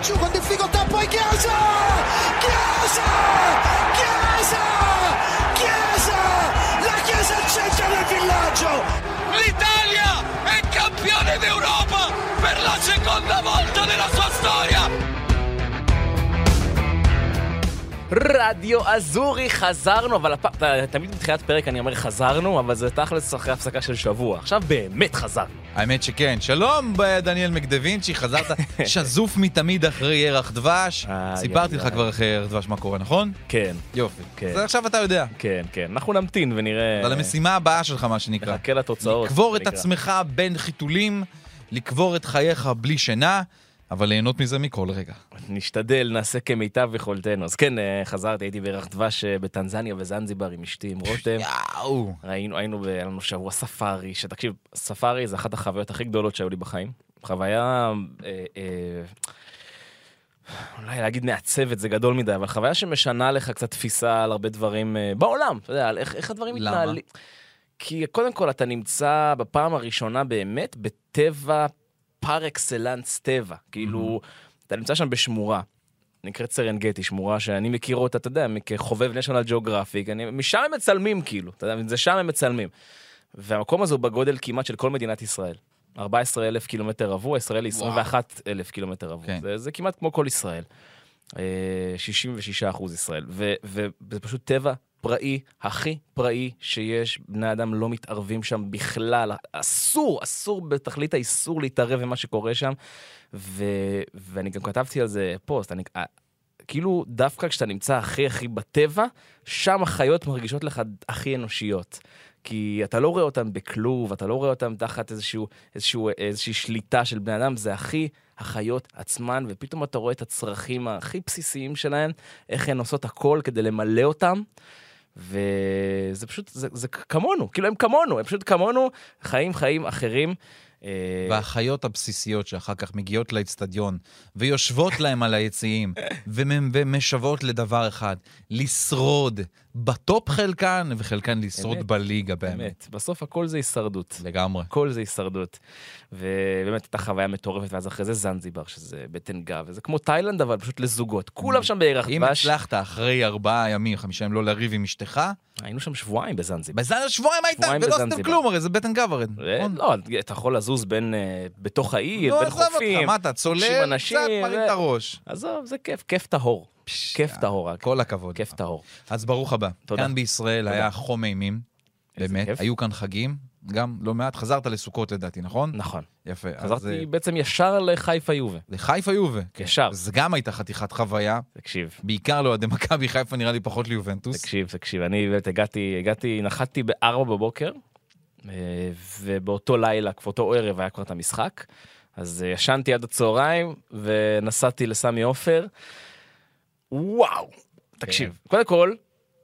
giù con difficoltà, poi Chiesa! Chiesa! Chiesa! Chiesa! La Chiesa al del villaggio! L'Italia è campione d'Europa per la seconda volta nella sua רדיו אזורי, חזרנו, אבל הפ... תמיד בתחילת פרק אני אומר חזרנו, אבל זה תכלס אחרי הפסקה של שבוע. עכשיו באמת חזרנו. האמת שכן. שלום, דניאל מקדווינצ'י, חזרת שזוף מתמיד אחרי ירח דבש. סיפרתי לך. כבר אחרי ירח דבש מה קורה, נכון? כן, יופי. כן. אז עכשיו אתה יודע. כן, כן. אנחנו נמתין ונראה... על המשימה הבאה שלך, מה שנקרא. נחכה לתוצאות. לקבור את. עצמך בין חיתולים, לקבור את חייך בלי שינה, אבל ליהנות מזה מכל רגע. נשתדל, נעשה כמיטב יכולתנו. אז כן, אה, חזרתי, הייתי בירח דבש אה, בטנזניה וזנזיבר עם אשתי, עם רותם. יאו. ראינו, היינו, היה לנו שבוע ספארי, שתקשיב, ספארי זה אחת החוויות הכי גדולות שהיו לי בחיים. חוויה, אה, אה, אולי להגיד מעצבת זה גדול מדי, אבל חוויה שמשנה לך קצת תפיסה על הרבה דברים אה, בעולם, אתה יודע, על איך, איך הדברים? מתנהלים. כי קודם כל אתה נמצא בפעם הראשונה באמת בטבע פר אקסלנס טבע. כאילו, אתה נמצא שם בשמורה. נקראת סרנגטי, שמורה שאני מכיר אותה, אתה יודע, כחובב national geographic, אני, משם הם מצלמים כאילו, אתה יודע, זה שם הם מצלמים. והמקום הזה הוא בגודל כמעט של כל מדינת ישראל. 14 אלף קילומטר רבוע, ישראל היא 21 אלף קילומטר רבוע. כן. זה, זה כמעט כמו כל ישראל. אה, 66 אחוז ישראל. וזה פשוט טבע פראי, הכי פראי שיש. בני אדם לא מתערבים שם בכלל. אסור, אסור בתכלית האיסור להתערב במה שקורה שם. ו, ואני גם כתבתי על זה פוסט. אני, אה, כאילו דווקא כשאתה נמצא הכי הכי בטבע, שם החיות מרגישות לך הכי אנושיות. כי אתה לא רואה אותם בכלוב, אתה לא רואה אותם תחת איזשהו, איזשהו, איזושהי שליטה של בני אדם, זה הכי החיות עצמן, ופתאום אתה רואה את הצרכים הכי בסיסיים שלהם, איך הן עושות הכל כדי למלא אותם. וזה פשוט, זה, זה כמונו, כאילו הם כמונו, הם פשוט כמונו, חיים חיים אחרים. אה, והחיות הבסיסיות שאחר כך מגיעות לאצטדיון ויושבות להם על היציעים ומ- ומשוות לדבר אחד, לשרוד בטופ חלקן וחלקן לשרוד אמת. בליגה באמת. באמת, בסוף הכל זה הישרדות. לגמרי. הכל זה הישרדות. ובאמת הייתה חוויה מטורפת, ואז אחרי זה זנזיבר, שזה בטן גב, וזה כמו תאילנד, אבל פשוט לזוגות. כולם שם בירח אם דבש. הצלחת אחרי ארבעה ימים, חמישה ימים לא לריב עם אשתך, היינו שם שבועיים בזנזיבר. בזמן שבועיים היית, שבועיים ולא עשיתם בזנזיבר. כלום, הרי זה בטן גב הרי. נכון? לא, אתה יכול לזוז בין, אה, בתוך העיר, לא, בין עזוב אותך, חופים. מה אתה צולל, קצת מרים את הראש. עזוב, זה כיף, כיף טהור. כיף טהור, רק. כל הכבוד. כיף טהור. אז ברוך הבא. תודה. כאן בישראל תודה. היה חום אימים, באמת. כיף. היו כאן חגים, גם לא מעט. חזרת לסוכות לדעתי, נכון? נכון. יפה. אז, חזרתי אה, בעצם ישר לחיפה יובה. לחיפה יובה. ישר. זה גם הייתה חתיכת חוויה, תקשיב. בעיקר לאוהדי מכבי חיפה נראה לי פחות ליובנטוס. תקשיב, תקשיב, אני באמת הגעתי, הגעתי, נחתתי בארבע בבוקר, אה, ובאותו לילה, באותו ערב היה כבר את המשחק, אז אה, ישנתי עד הצהריים, ונסעתי לסמי עופר. וואו! תקשיב, קודם כל,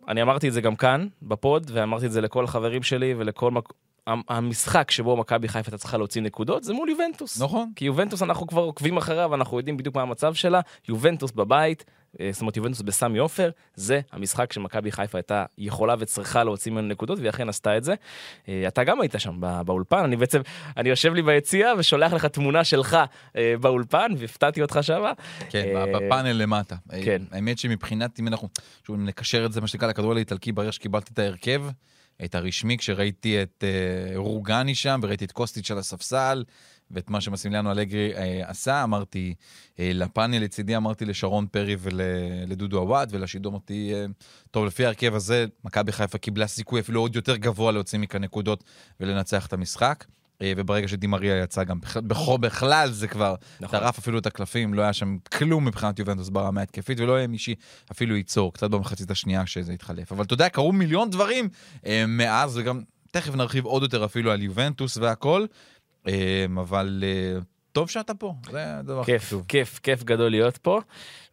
אני אמרתי את זה גם כאן, בפוד, ואמרתי את זה לכל החברים שלי ולכל מק... המ- המשחק שבו מכבי חיפה הייתה צריכה להוציא נקודות זה מול יובנטוס. נכון. כי יובנטוס אנחנו כבר עוקבים אחריה ואנחנו יודעים בדיוק מה המצב שלה. יובנטוס בבית, זאת אומרת יובנטוס בסמי עופר, זה המשחק שמכבי חיפה הייתה יכולה וצריכה להוציא ממנו נקודות והיא אכן עשתה את זה. אה, אתה גם היית שם בא- באולפן, אני בעצם, אני יושב לי ביציע ושולח לך תמונה שלך אה, באולפן והפתעתי אותך שמה. כן, אה, בפאנל למטה. כן. האמת שמבחינת, אם אנחנו, שוב, אם נקשר את זה, מה שנקרא, לכדורגל האיטלקי, ברגע שקיבלתי את ההרכב, את הרשמי, כשראיתי את אה, רוגני שם, וראיתי את קוסטיץ' על הספסל, ואת מה שמסימיליאנו אלגרי אה, עשה, אמרתי, אה, לפאנל לצידי אמרתי לשרון פרי ולדודו עוואד ולשידור אמרתי, אה, טוב, לפי ההרכב הזה, מכבי חיפה קיבלה סיכוי אפילו עוד יותר גבוה להוציא מכאן נקודות ולנצח את המשחק. אה, וברגע שדימריה יצא גם בכלל, בכלל, זה כבר נכון. טרף אפילו את הקלפים, לא היה שם כלום מבחינת יובנטוס ברמה ההתקפית, ולא היה מישהי אפילו ייצור, קצת במחצית השנייה שזה התחלף. אבל אתה יודע, קרו מיליון דברים אה, מאז, וגם תכף נרחיב עוד יותר אפילו על יובנטוס והכל, אבל אה, טוב שאתה פה, זה הדבר הכי כיף, חשוב. כיף, כיף גדול להיות פה.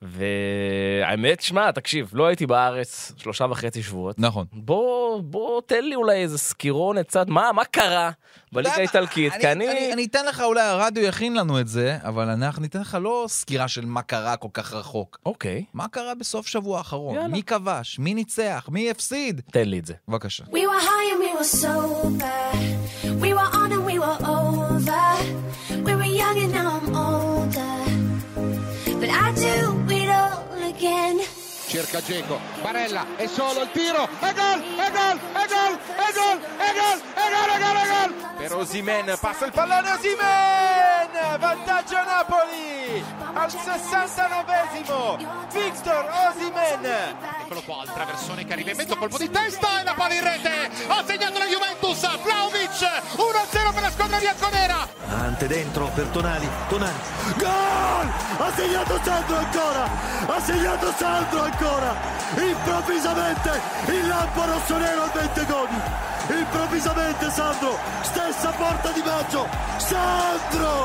והאמת, שמע, תקשיב, לא הייתי בארץ שלושה וחצי שבועות. נכון. בוא, בוא, תן לי אולי איזה סקירונת קצת, מה, מה קרה בליגה האיטלקית? כי אני... אני, אני אתן לך, אולי הרדיו יכין לנו את זה, אבל אנחנו ניתן לך לא סקירה של מה קרה כל כך רחוק. אוקיי, מה קרה בסוף שבוע האחרון? יאללה. מי כבש? מי ניצח? מי הפסיד? תן לי את זה. בבקשה. We were high and we were on and we were cerca Geco, Barella è solo il tiro, e gol, e gol, e gol, e gol, e gol, e gol, e gol, e gol. Per Osimen, passa il pallone Osimen, vantaggio Napoli al 69esimo, Victor Osimen. Eccolo qua, il traversone che arriva in mezzo, colpo di testa e la palla in rete, ha segnato la Juventus, Vlaovic, 1-0 per la squadra bianconera. Ante dentro per Tonali, Tonali, gol! Ha segnato Sandro ancora! Ha segnato Sandro ancora! Improvvisamente il lampo rossonero al 20 godi! Improvvisamente Sandro, stessa porta di maggio, Sandro!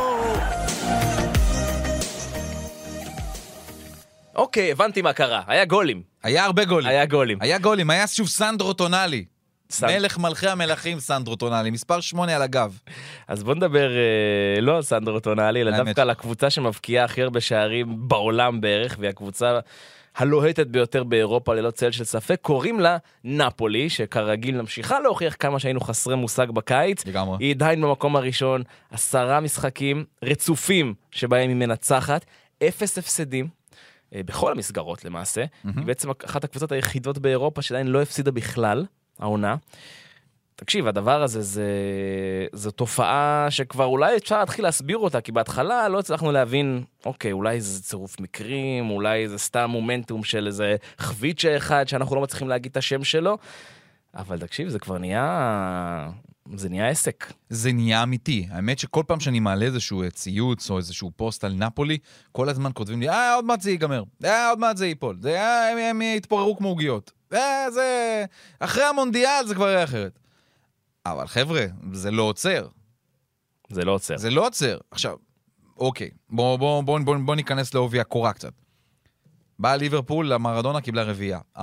אוקיי, הבנתי מה קרה. היה גולים. היה הרבה גולים. היה גולים. היה גולים, היה שוב סנדרו טונאלי. סנ- מלך מלכי המלכים סנדרו טונאלי, מספר 8 על הגב. אז בוא נדבר אה, לא על סנדרו טונאלי, אלא דווקא על הקבוצה שמבקיעה הכי הרבה שערים בעולם בערך, והיא הקבוצה הלוהטת ביותר באירופה ללא צל של ספק, קוראים לה נפולי, שכרגיל ממשיכה להוכיח כמה שהיינו חסרי מושג בקיץ. לגמרי. היא עדיין במקום הראשון, עשרה משחקים רצופים שבהם היא מנצחת, אפס הפסדים. אה, בכל המסגרות למעשה, היא בעצם אחת הקבוצות היחידות באירופה שעדיין לא הפסידה בכלל, העונה. תקשיב, הדבר הזה זה, זו תופעה שכבר אולי אפשר להתחיל להסביר אותה, כי בהתחלה לא הצלחנו להבין, אוקיי, אולי זה צירוף מקרים, אולי זה סתם מומנטום של איזה חביצ'ה אחד שאנחנו לא מצליחים להגיד את השם שלו, אבל תקשיב, זה כבר נהיה... זה נהיה עסק. זה נהיה אמיתי. האמת שכל פעם שאני מעלה איזשהו אה, ציוץ או איזשהו פוסט על נפולי, כל הזמן כותבים לי, אה, עוד מעט זה ייגמר. אה, עוד מעט זה ייפול. זה, אה, הם, הם יתפוררו כמו עוגיות. אה, זה... אחרי המונדיאל זה כבר יהיה אחרת. אבל חבר'ה, זה לא עוצר. זה לא עוצר. זה לא עוצר. עכשיו, אוקיי, בואו בוא, בוא, בוא, בוא ניכנס לעובי הקורה קצת. באה ליברפול, למרדונה קיבלה רביעייה, 4-1.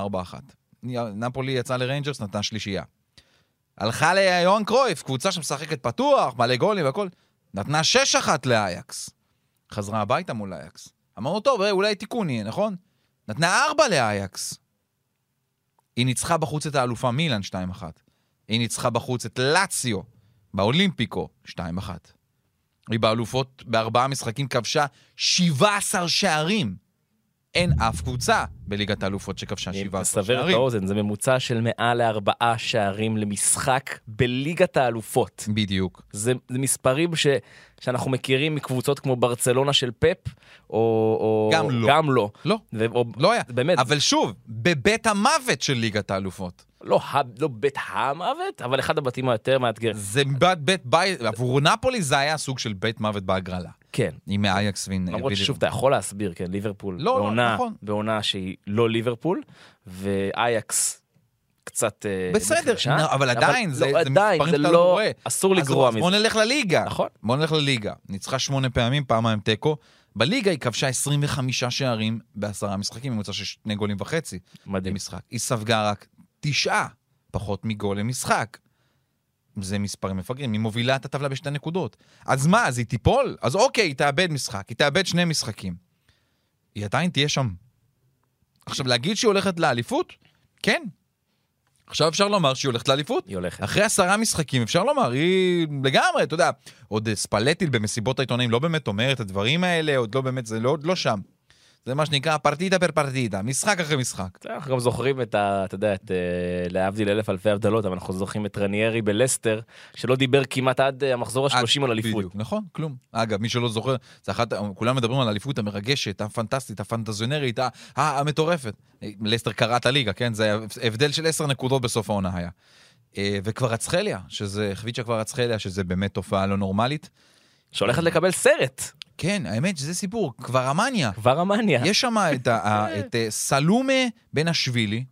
נפולי יצאה לריינג'רס, נתנה שלישייה. הלכה ליוהאן קרויף, קבוצה שמשחקת פתוח, מלא גולים והכל, נתנה 6-1 לאייקס. חזרה הביתה מול אייקס. אמרנו, טוב, אה, אולי תיקון יהיה, נכון? נתנה 4 לאייקס. היא ניצחה בחוץ את האלופה מילאן 2-1. היא ניצחה בחוץ את לאציו באולימפיקו 2-1. היא באלופות בארבעה משחקים כבשה 17 שערים. אין אף קבוצה בליגת האלופות שכבשה אני 17 מסבר את שערים. האוזן, זה ממוצע של מעל לארבעה שערים למשחק בליגת האלופות. בדיוק. זה, זה מספרים ש, שאנחנו מכירים מקבוצות כמו ברצלונה של פפ, או... או גם לא. גם לא. לא, ו, או, לא היה. באמת, אבל שוב, בבית המוות של ליגת האלופות. לא, לא בית המוות, אבל אחד הבתים היותר מאתגרים. זה בית, בית בית, עבור נפולי זה היה סוג של בית מוות בהגרלה. כן. עם אייקס וין... למרות ששוב, אתה יכול להסביר, כן, ליברפול, לא, לא, בעונה, נכון. בעונה שהיא לא ליברפול, ואייקס קצת... אה, בסדר, נחלשה, נ- אבל עדיין, זה, לא, זה עדיין, מספרים שאתה לא... רואה. אסור אז לגרוע אז בוא מזה. נלך לליגה. נכון. בוא נלך לליגה. ניצחה שמונה פעמים, פעמיים תיקו. בליגה היא כבשה 25 שערים בעשרה משחקים, ממוצע של שני גולים וחצי מדהים. למשחק. היא ספגה רק תשעה, פחות מגול למשחק. זה מספרים מפגרים, היא מובילה את הטבלה בשתי נקודות. אז מה, אז היא תיפול? אז אוקיי, היא תאבד משחק, היא תאבד שני משחקים. היא עדיין תהיה שם. עכשיו, להגיד שהיא הולכת לאליפות? כן. עכשיו אפשר לומר שהיא הולכת לאליפות. היא הולכת. אחרי עשרה משחקים, אפשר לומר, היא לגמרי, אתה יודע, עוד ספלטיל במסיבות העיתונאים לא באמת אומר את הדברים האלה, עוד לא באמת, זה לא, עוד לא שם. זה מה שנקרא פרטידה פר פרטידה, משחק אחרי משחק. אנחנו גם זוכרים את ה... אתה יודע, את, אה, להבדיל אלף אלפי הבדלות, אבל אנחנו זוכרים את רניירי בלסטר, שלא דיבר כמעט עד אה, המחזור ה-30 על אליפות. בדיוק, נכון, כלום. אגב, מי שלא זוכר, זה אחת, כולם מדברים על האליפות המרגשת, הפנטסטית, הפנטזיונרית, המטורפת. לסטר קרא את הליגה, כן? זה הבדל של עשר נקודות בסוף העונה היה. אה, וקברצחליה, שזה, חביצ'ה קברצחליה, שזה באמת תופעה לא נורמלית. שהולכת לקבל סרט, כן, האמת שזה סיפור, קברהמאניה. קברהמאניה. יש שם את, ה- את אה, סלומה בן השבילי,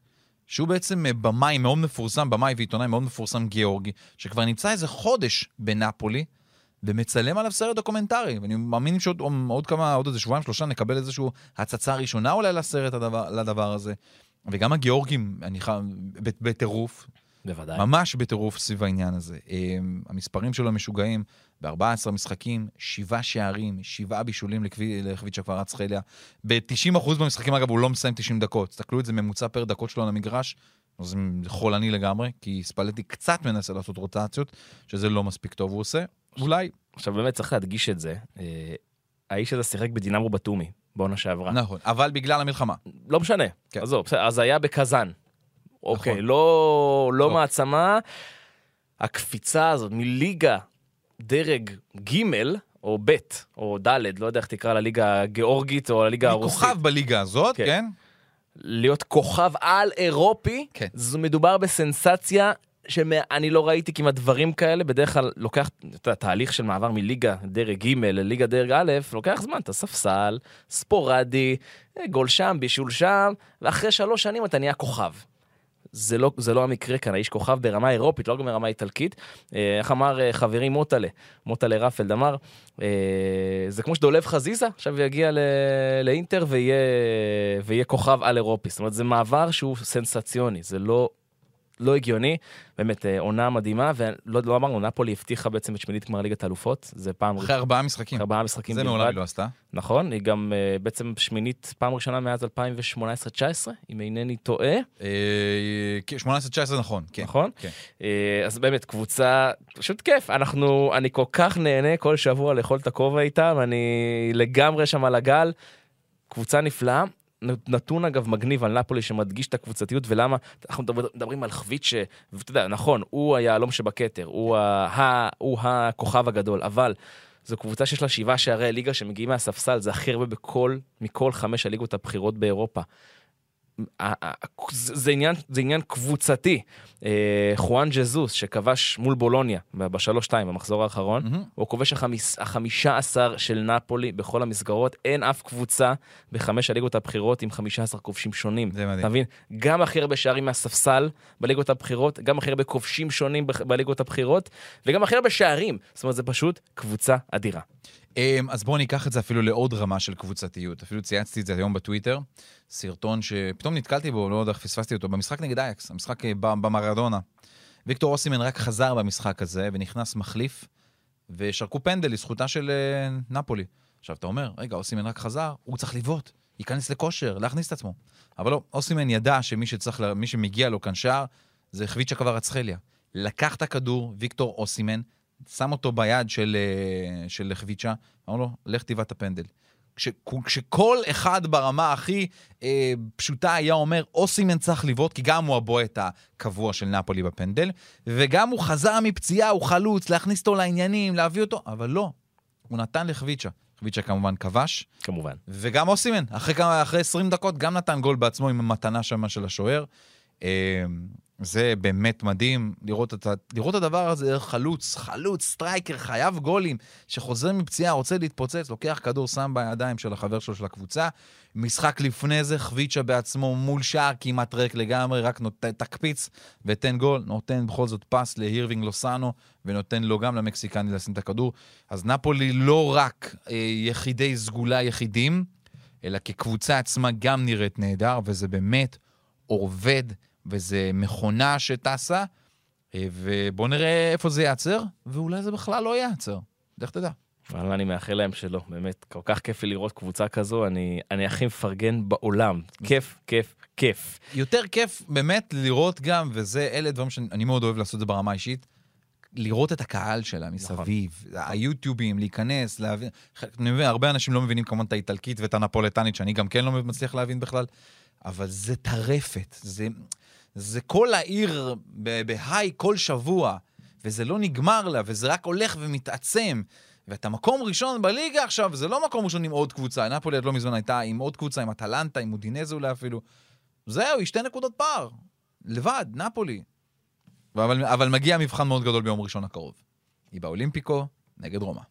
שהוא בעצם אה, במאי מאוד מפורסם, במאי ועיתונאי מאוד מפורסם גיאורגי, שכבר נמצא איזה חודש בנפולי, ומצלם עליו סרט דוקומנטרי. ואני מאמין שעוד עוד כמה, עוד איזה שבועיים, שלושה, נקבל איזושהי הצצה ראשונה אולי לסרט הדבר, לדבר הזה. וגם הגיאורגים, אני חייב, בטירוף, בוודאי. ממש בטירוף סביב העניין הזה. אמ, המספרים שלו משוגעים, ב-14 משחקים, שבעה שערים, שבעה בישולים לחביצ'ה כבר רץ חליה. ב-90% במשחקים, אגב, הוא לא מסיים 90 דקות. תסתכלו את זה ממוצע פר דקות שלו על המגרש, אז זה חולני לגמרי, כי ספלטי קצת מנסה לעשות רוטציות, שזה לא מספיק טוב הוא עושה. אולי, עכשיו באמת צריך להדגיש את זה. אה, האיש הזה שיחק בדינמו בתומי, בעונה שעברה. נכון, אבל בגלל המלחמה. לא משנה, כן. עזוב, אז היה בקזאן. אוקיי, נכון. לא, לא טוב. מעצמה. הקפיצה הזאת מליגה דרג ג' או ב' או ד', לא יודע איך תקרא לליגה הגיאורגית או לליגה הרוסית. כוכב בליגה הזאת, כן. כן? להיות כוכב על אירופי, כן. זו מדובר בסנסציה שאני לא ראיתי כמעט דברים כאלה, בדרך כלל לוקח, אתה יודע, תהליך של מעבר מליגה דרג ג' לליגה דרג א', לוקח זמן, אתה ספסל, ספורדי, אה, גול שם, בישול שם, ואחרי שלוש שנים אתה נהיה כוכב. זה לא, זה לא המקרה כאן, האיש כוכב ברמה אירופית, לא גם ברמה איטלקית. אה, איך אמר אה, חברי מוטלה, מוטלה רפלד אמר, אה, זה כמו שדולב חזיזה עכשיו יגיע ל- לאינטר ויהיה, ויהיה כוכב על אירופי. זאת אומרת, זה מעבר שהוא סנסציוני, זה לא, לא הגיוני. באמת, אה, עונה מדהימה, ולא לא אמרנו, נפולי הבטיחה בעצם את שמינית גמר ליגת האלופות, זה פעם אחרי ארבעה משחקים. אחרי ארבעה משחקים זה מעולם היא לא עשתה. נכון, היא גם אה, בעצם שמינית פעם ראשונה מאז 2018-2019, אם אינני טועה. אה, כן, 18-19 נכון, כן. נכון? כן. אז באמת, קבוצה, פשוט כיף. אנחנו, אני כל כך נהנה כל שבוע לאכול את הכובע איתם, אני לגמרי שם על הגל. קבוצה נפלאה. נתון אגב מגניב על נפולי שמדגיש את הקבוצתיות ולמה אנחנו מדבר- מדברים על חביץ' ואתה יודע נכון הוא היהלום שבכתר הוא, ה, ה, הוא הכוכב הגדול אבל זו קבוצה שיש לה שבעה שערי ליגה שמגיעים מהספסל זה הכי הרבה בכל מכל חמש הליגות הבכירות באירופה. זה עניין, זה עניין קבוצתי. אה, חואן ג'זוס שכבש מול בולוניה ב- בשלוש-שתיים במחזור האחרון, מהמם. הוא הכובש החמיס- החמישה עשר של נפולי בכל המסגרות. אין אף קבוצה בחמש הליגות הבכירות עם חמישה עשר כובשים שונים. זה מדהים. אתה מבין? גם הכי הרבה שערים מהספסל בליגות הבכירות, גם הכי הרבה כובשים שונים בליגות הבכירות, וגם הכי הרבה שערים. זאת אומרת, זה פשוט קבוצה אדירה. אמ, אז בואו ניקח את זה אפילו לעוד רמה של קבוצתיות. אפילו צייצתי את זה היום בטוויטר, סרטון שפתאום נתקלתי בו, לא יודע איך פספסתי אותו, במשחק נגד אייקס, המשחק אה, במרדונה. ויקטור אוסימן רק חזר במשחק הזה ונכנס מחליף, ושרקו פנדל לזכותה של אה, נפולי. עכשיו, אתה אומר, רגע, אוסימן רק חזר, הוא צריך לבעוט, ייכנס לכושר, להכניס את עצמו. אבל לא, אוסימן ידע שמי שצריך, מי שמגיע לו כאן שער, זה חביצ'ה קווארצחליה. לקח את הכדור, ויקטור אוסימן, שם אותו ביד של, אה, של חביצ'ה, אמר לו, לך תיבע את הפנדל. כש, כשכל אחד ברמה הכי אה, פשוטה היה אומר, אוסימן צריך לבעוט, כי גם הוא הבועט הקבוע של נפולי בפנדל, וגם הוא חזר מפציעה, הוא חלוץ, להכניס אותו לעניינים, להביא אותו, אבל לא, הוא נתן לחביצ'ה. חביצ'ה כמובן כבש, כמובן. וגם אוסימן, אחרי, אחרי 20 דקות, גם נתן גול בעצמו עם המתנה שם של השוער. אה, זה באמת מדהים לראות את, לראות את הדבר הזה, חלוץ, חלוץ, striker, חייב גולים, שחוזר מפציעה, רוצה להתפוצץ, לוקח כדור, שם בידיים של החבר שלו של הקבוצה. משחק לפני זה, חביצ'ה בעצמו מול שער כמעט ריק לגמרי, רק נות... תקפיץ ותן גול, נותן בכל זאת פס לאירווינג לוסאנו, ונותן לו גם למקסיקני לשים את הכדור. אז נפולי לא רק אה, יחידי סגולה יחידים, אלא כקבוצה עצמה גם נראית נהדר, וזה באמת עובד, וזה מכונה שטסה, אה, ובואו נראה איפה זה ייעצר, ואולי זה בכלל לא ייעצר. לך תדע. אבל אני מאחל להם שלא, באמת, כל כך כיף לי לראות קבוצה כזו, אני, אני הכי מפרגן בעולם. כיף, כיף, כיף. יותר כיף באמת לראות גם, וזה, אלה דברים שאני מאוד אוהב לעשות את זה ברמה האישית, לראות את הקהל שלה מסביב, היוטיובים, להיכנס, להבין, אני מבין, הרבה אנשים לא מבינים כמובן את האיטלקית ואת הנפולטנית, שאני גם כן לא מצליח להבין בכלל, אבל זה טרפת, זה, זה כל העיר בהיי כל שבוע, וזה לא נגמר לה, וזה רק הולך ומתעצם. ואתה מקום ראשון בליגה עכשיו, זה לא מקום ראשון עם עוד קבוצה. נפולי עד לא מזמן הייתה עם עוד קבוצה, עם אטלנטה, עם מודינזה אולי אפילו. זהו, היא שתי נקודות פער. לבד, נפולי. אבל, אבל מגיע מבחן מאוד גדול ביום ראשון הקרוב. היא באולימפיקו נגד רומא.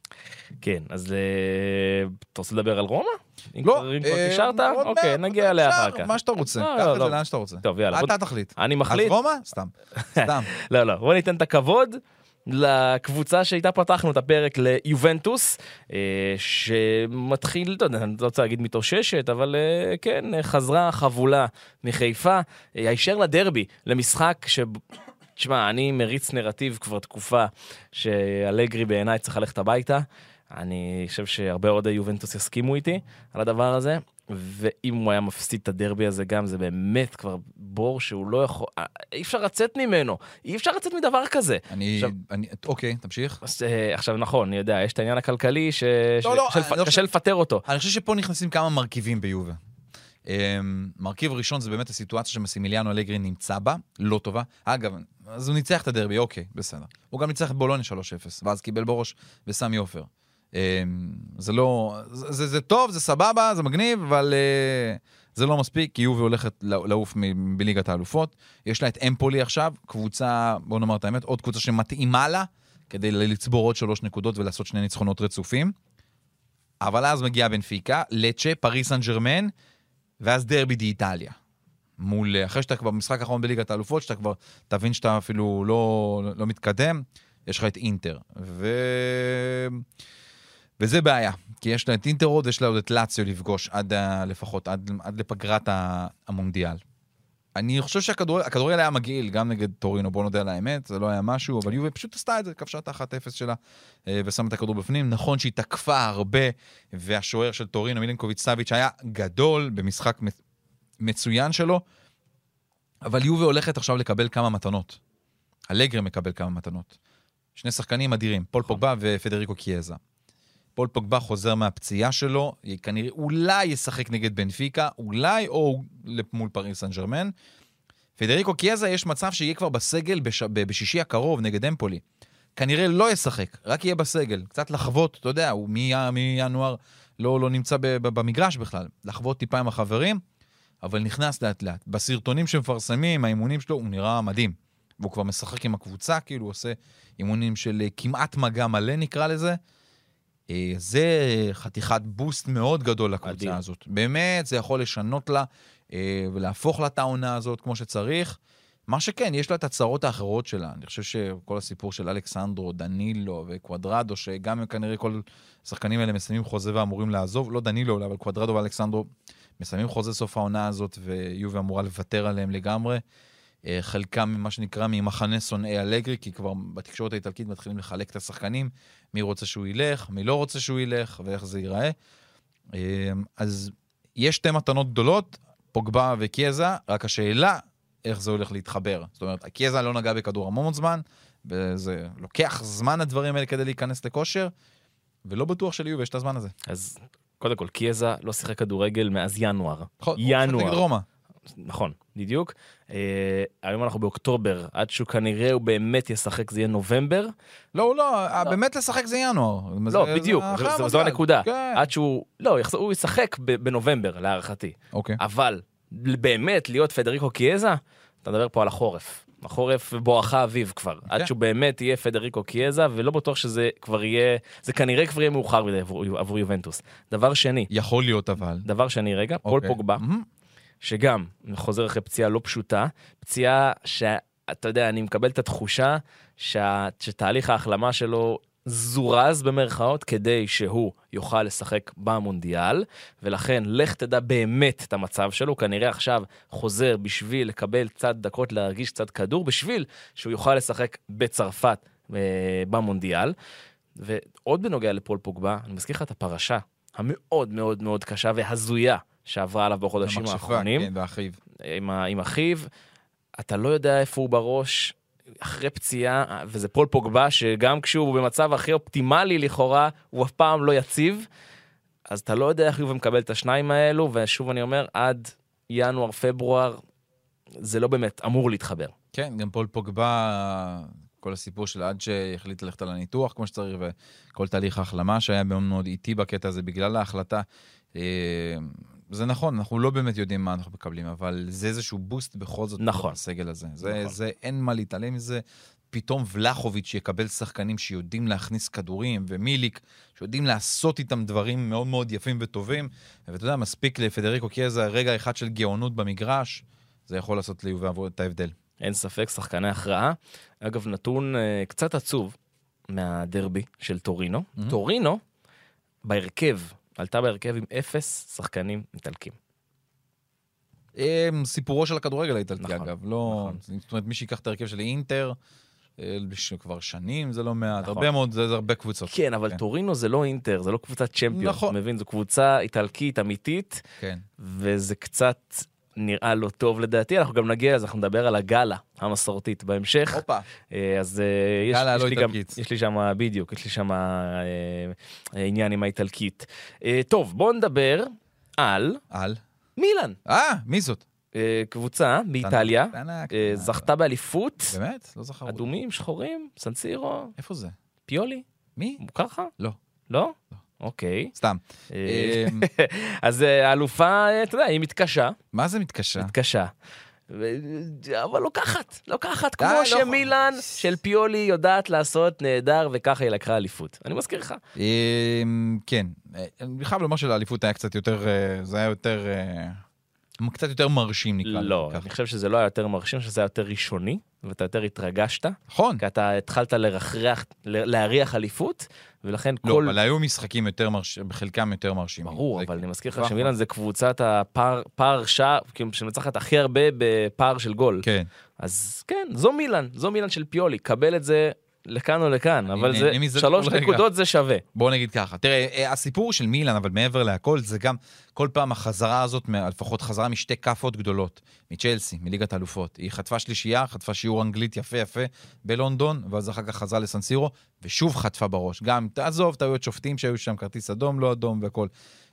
כן, אז אה, אתה רוצה לדבר על רומא? אם לא, כבר- אם כבר אה, קישרת? עוד אוקיי, נגיע אליה אחר כך. מה שאתה רוצה, לא, קח לא, את זה לא. לאן שאתה רוצה. טוב, יאללה. אתה תחליט. אני אז מחליט. רומא? סתם. סתם. לא, לא, בוא ניתן את הכבוד לקבוצה שאיתה פתחנו את הפרק ליובנטוס, אה, שמתחיל, אתה יודע, אני לא רוצה להגיד מתאוששת, אבל אה, כן, חזרה חבולה מחיפה, אה, הישר לדרבי, למשחק ש... תשמע, אני מריץ נרטיב כבר תקופה שאלגרי בעיניי צריך ללכת הביתה. אני חושב שהרבה אוהדי יובנטוס יסכימו איתי על הדבר הזה, ואם הוא היה מפסיד את הדרבי הזה גם, זה באמת כבר בור שהוא לא יכול, אה, אי אפשר לצאת ממנו, אי אפשר לצאת מדבר כזה. אני... עכשיו- אני- אוקיי, תמשיך. אז, אה, עכשיו נכון, אני יודע, יש את העניין הכלכלי ש... לא, לא, ש- אני לא קשה לפטר אותו. אני חושב שפה נכנסים כמה מרכיבים ביובה. אמ, מרכיב ראשון זה באמת הסיטואציה שמסימיליאנו אלגרי נמצא בה, לא טובה. אגב, אז הוא ניצח את הדרבי, אוקיי, בסדר. הוא גם ניצח את בולוניה 3-0, ואז קיבל בראש וסמי עופר. אמ, זה לא... זה, זה, זה טוב, זה סבבה, זה מגניב, אבל אה, זה לא מספיק, כי יובי הולכת לעוף בליגת האלופות. יש לה את אמפולי עכשיו, קבוצה, בואו נאמר את האמת, עוד קבוצה שמתאימה לה, כדי לצבור עוד שלוש נקודות ולעשות שני ניצחונות רצופים. אבל אז מגיעה בנפיקה, לצ'ה, פריס סן ג'רמן, ואז דרבי די איטליה. מול, אחרי שאתה כבר במשחק האחרון בליגת האלופות, שאתה כבר תבין שאתה אפילו לא, לא מתקדם, יש לך את אינטר. ו... וזה בעיה, כי יש לה את אינטר עוד, יש לה עוד את לאציו לפגוש עד ה... לפחות, עד, עד לפגרת ה- המונדיאל. אני חושב שהכדורגל היה מגעיל, גם נגד טורינו, בוא נודה על האמת, זה לא היה משהו, אבל יובי פשוט עשתה את זה, כבשה את ה-1-0 שלה אה, ושמה את הכדור בפנים. נכון שהיא תקפה הרבה, והשוער של טורינו, מילנקוביץ' סאביץ', היה גדול במשחק מצ- מצוין שלו, אבל יובי הולכת עכשיו לקבל כמה מתנות. אלגרי מקבל כמה מתנות. שני שחקנים אדירים, פול פוגבה ופדריקו קיאזה. פול פוגבה חוזר מהפציעה שלו, כנראה אולי ישחק נגד בנפיקה, אולי או מול פריס סן ג'רמן. פדריקו קיאזה יש מצב שיהיה כבר בסגל בש... בשישי הקרוב נגד אמפולי. כנראה לא ישחק, רק יהיה בסגל. קצת לחוות, אתה יודע, הוא מינואר לא, לא נמצא במגרש בכלל. לחוות טיפה עם החברים, אבל נכנס לאט לאט. בסרטונים שמפרסמים, האימונים שלו, הוא נראה מדהים. והוא כבר משחק עם הקבוצה, כאילו הוא עושה אימונים של אה, כמעט מגע מלא נקרא לזה. אה, זה חתיכת בוסט מאוד גדול לקבוצה מדהים. הזאת. באמת, זה יכול לשנות לה אה, ולהפוך לה את העונה הזאת כמו שצריך. מה שכן, יש לה את הצרות האחרות שלה. אני חושב שכל הסיפור של אלכסנדרו, דנילו וקוודרדו, שגם אם כנראה כל השחקנים האלה מסיימים חוזה ואמורים לעזוב, לא דנילו אולי, אבל קוודרדו ואלכסנדרו מסיימים חוזה סוף העונה הזאת, ויובי אמורה לוותר עליהם לגמרי. אה, חלקם, מה שנקרא, ממחנה שונאי אלגרי, כי כבר בתקשורת האיטלקית מתחילים לחלק את השחקנים, מי רוצה שהוא ילך, מי לא רוצה שהוא ילך, ואיך זה ייראה. אה, אז יש שתי מתנות גדולות, פוגבה וקיאזה, רק השאלה, איך זה הולך להתחבר. זאת אומרת, קיאזה לא נגע בכדור המון זמן, וזה לוקח זמן הדברים האלה כדי להיכנס לכושר, ולא בטוח שליובי יש את הזמן הזה. אז קודם כל, קיאזה לא שיחק כדורגל מאז ינואר. נכון, ינואר. נכון, בדיוק. אה, היום אנחנו באוקטובר, עד שהוא כנראה הוא באמת ישחק, זה יהיה נובמבר. לא, הוא לא, באמת לשחק זה ינואר. לא, זה- בדיוק, זה זה- זו-. הנקודה. כן. עד שהוא, לא, הוא ישחק בנובמבר, להערכתי. אוקיי. אבל באמת להיות פדריקו קיאזה, אתה מדבר פה על החורף. החורף בואכה אביב כבר. כן. עד שהוא באמת יהיה פדריקו קיאזה, ולא בטוח שזה כבר יהיה, זה כנראה כבר יהיה מאוחר מדי עבור, עבור יובנטוס. דבר שני, יכול להיות אבל. דבר שני רגע, פול אוקיי. פוגבה, מהמם. שגם חוזר אחרי פציעה לא פשוטה, פציעה שאתה יודע, אני מקבל את התחושה שה... שתהליך ההחלמה שלו זורז במרכאות כדי שהוא יוכל לשחק במונדיאל, ולכן לך תדע באמת את המצב שלו, כנראה עכשיו חוזר בשביל לקבל קצת דקות להרגיש קצת כדור, בשביל שהוא יוכל לשחק בצרפת אה, במונדיאל. ועוד בנוגע לפול פוגבה, אני מזכיר לך את הפרשה המאוד מאוד מאוד קשה והזויה שעברה עליו בחודשים המכשפה, האחרונים. כן, ואחיו. עם, עם אחיו, אתה לא יודע איפה הוא בראש. אחרי פציעה, וזה פול פוגבה, שגם כשהוא במצב הכי אופטימלי לכאורה, הוא אף פעם לא יציב. אז אתה לא יודע איך יובל מקבל את השניים האלו, ושוב אני אומר, עד ינואר, פברואר, זה לא באמת אמור להתחבר. כן, גם פול פוגבה, כל הסיפור של עד שהחליט ללכת על הניתוח כמו שצריך, וכל תהליך ההחלמה שהיה מאוד מאוד איטי בקטע הזה בגלל ההחלטה. אה, זה נכון, אנחנו לא באמת יודעים מה אנחנו מקבלים, אבל זה איזשהו בוסט בכל זאת נכון. בסגל הזה. זה, נכון. זה, אין מה להתעלם מזה. פתאום ולחוביץ' יקבל שחקנים שיודעים להכניס כדורים, ומיליק, שיודעים לעשות איתם דברים מאוד מאוד יפים וטובים. ואתה יודע, מספיק לפדריקו קיאזה רגע אחד של גאונות במגרש, זה יכול לעשות ליובי את ההבדל. אין ספק, שחקני הכרעה. אגב, נתון אה, קצת עצוב מהדרבי של טורינו. Mhm. טורינו, בהרכב, עלתה בהרכב עם אפס שחקנים איטלקים. סיפורו של הכדורגל האיטלקי, נכון, אגב. לא... נכון. זאת אומרת, מי שיקח את ההרכב של אינטר, כבר שנים זה לא מעט, נכון. הרבה מאוד, זה זה הרבה קבוצות. כן, אבל כן. טורינו זה לא אינטר, זה לא קבוצת צ'מפיון. נכון. אתה מבין? זו קבוצה איטלקית אמיתית, כן. וזה קצת נראה לא טוב לדעתי. אנחנו גם נגיע לזה, אנחנו נדבר על הגאלה המסורתית בהמשך. הופה. אה, אז אה, יש, גאלה יש לא לי גם. יש לי שם, בדיוק, יש לי שם אה, עניין עם האיטלקית. אה, טוב, בואו נדבר על על? מילאן. אה, מי זאת? אה, קבוצה באיטליה, אה. זכתה באליפות, באמת? לא זכר. אדומים, שחורים, סנסירו, איפה זה? פיולי, מי? מוכר לך? לא. לא? אוקיי. סתם. אה, אז אה, האלופה, אה, אתה יודע, היא מתקשה, מה זה מתקשה? מתקשה. אבל לוקחת, לוקחת, כמו לא שמילאן של פיולי יודעת לעשות נהדר, וככה היא לקחה אליפות. אני מזכיר לך. אמ, כן. אני חייב לומר שלאליפות היה קצת יותר, זה היה יותר, קצת יותר מרשים נקרא לזה לא. אני חושב שזה לא היה יותר מרשים, שזה היה יותר ראשוני, ואתה יותר התרגשת, נכון. כי אתה התחלת לרחרח, להריח אליפות, ולכן לא, כל... אבל היו משחקים יותר מרשימים, בחלקם יותר מרשימים. ברור, אבל. אני מזכיר לך. שמילאן זה קבוצת הפער, פער שער, כאילו שמנצחת הכי הרבה בפער של גול. כן. אז כן, זו מילאן, זו מילאן של פיולי, קבל את זה לכאן או לכאן, אבל זה מזה שלוש. נקודות זה שווה. בוא נגיד ככה, תראה, אה, הסיפור של מילאן, אבל מעבר להכל, זה גם כל פעם החזרה הזאת, לפחות חזרה משתי כאפות גדולות, מצ'לסי, מליגת האלופות. היא חטפה שלישייה, חטפה שיעור אנגלית יפה יפה בלונדון, ואז אחר כך חזרה לסנסירו, ושוב חטפה בראש. גם, תעזוב, טעויות שופטים שהיו שם, כרטיס אדום, לא אדום והכל.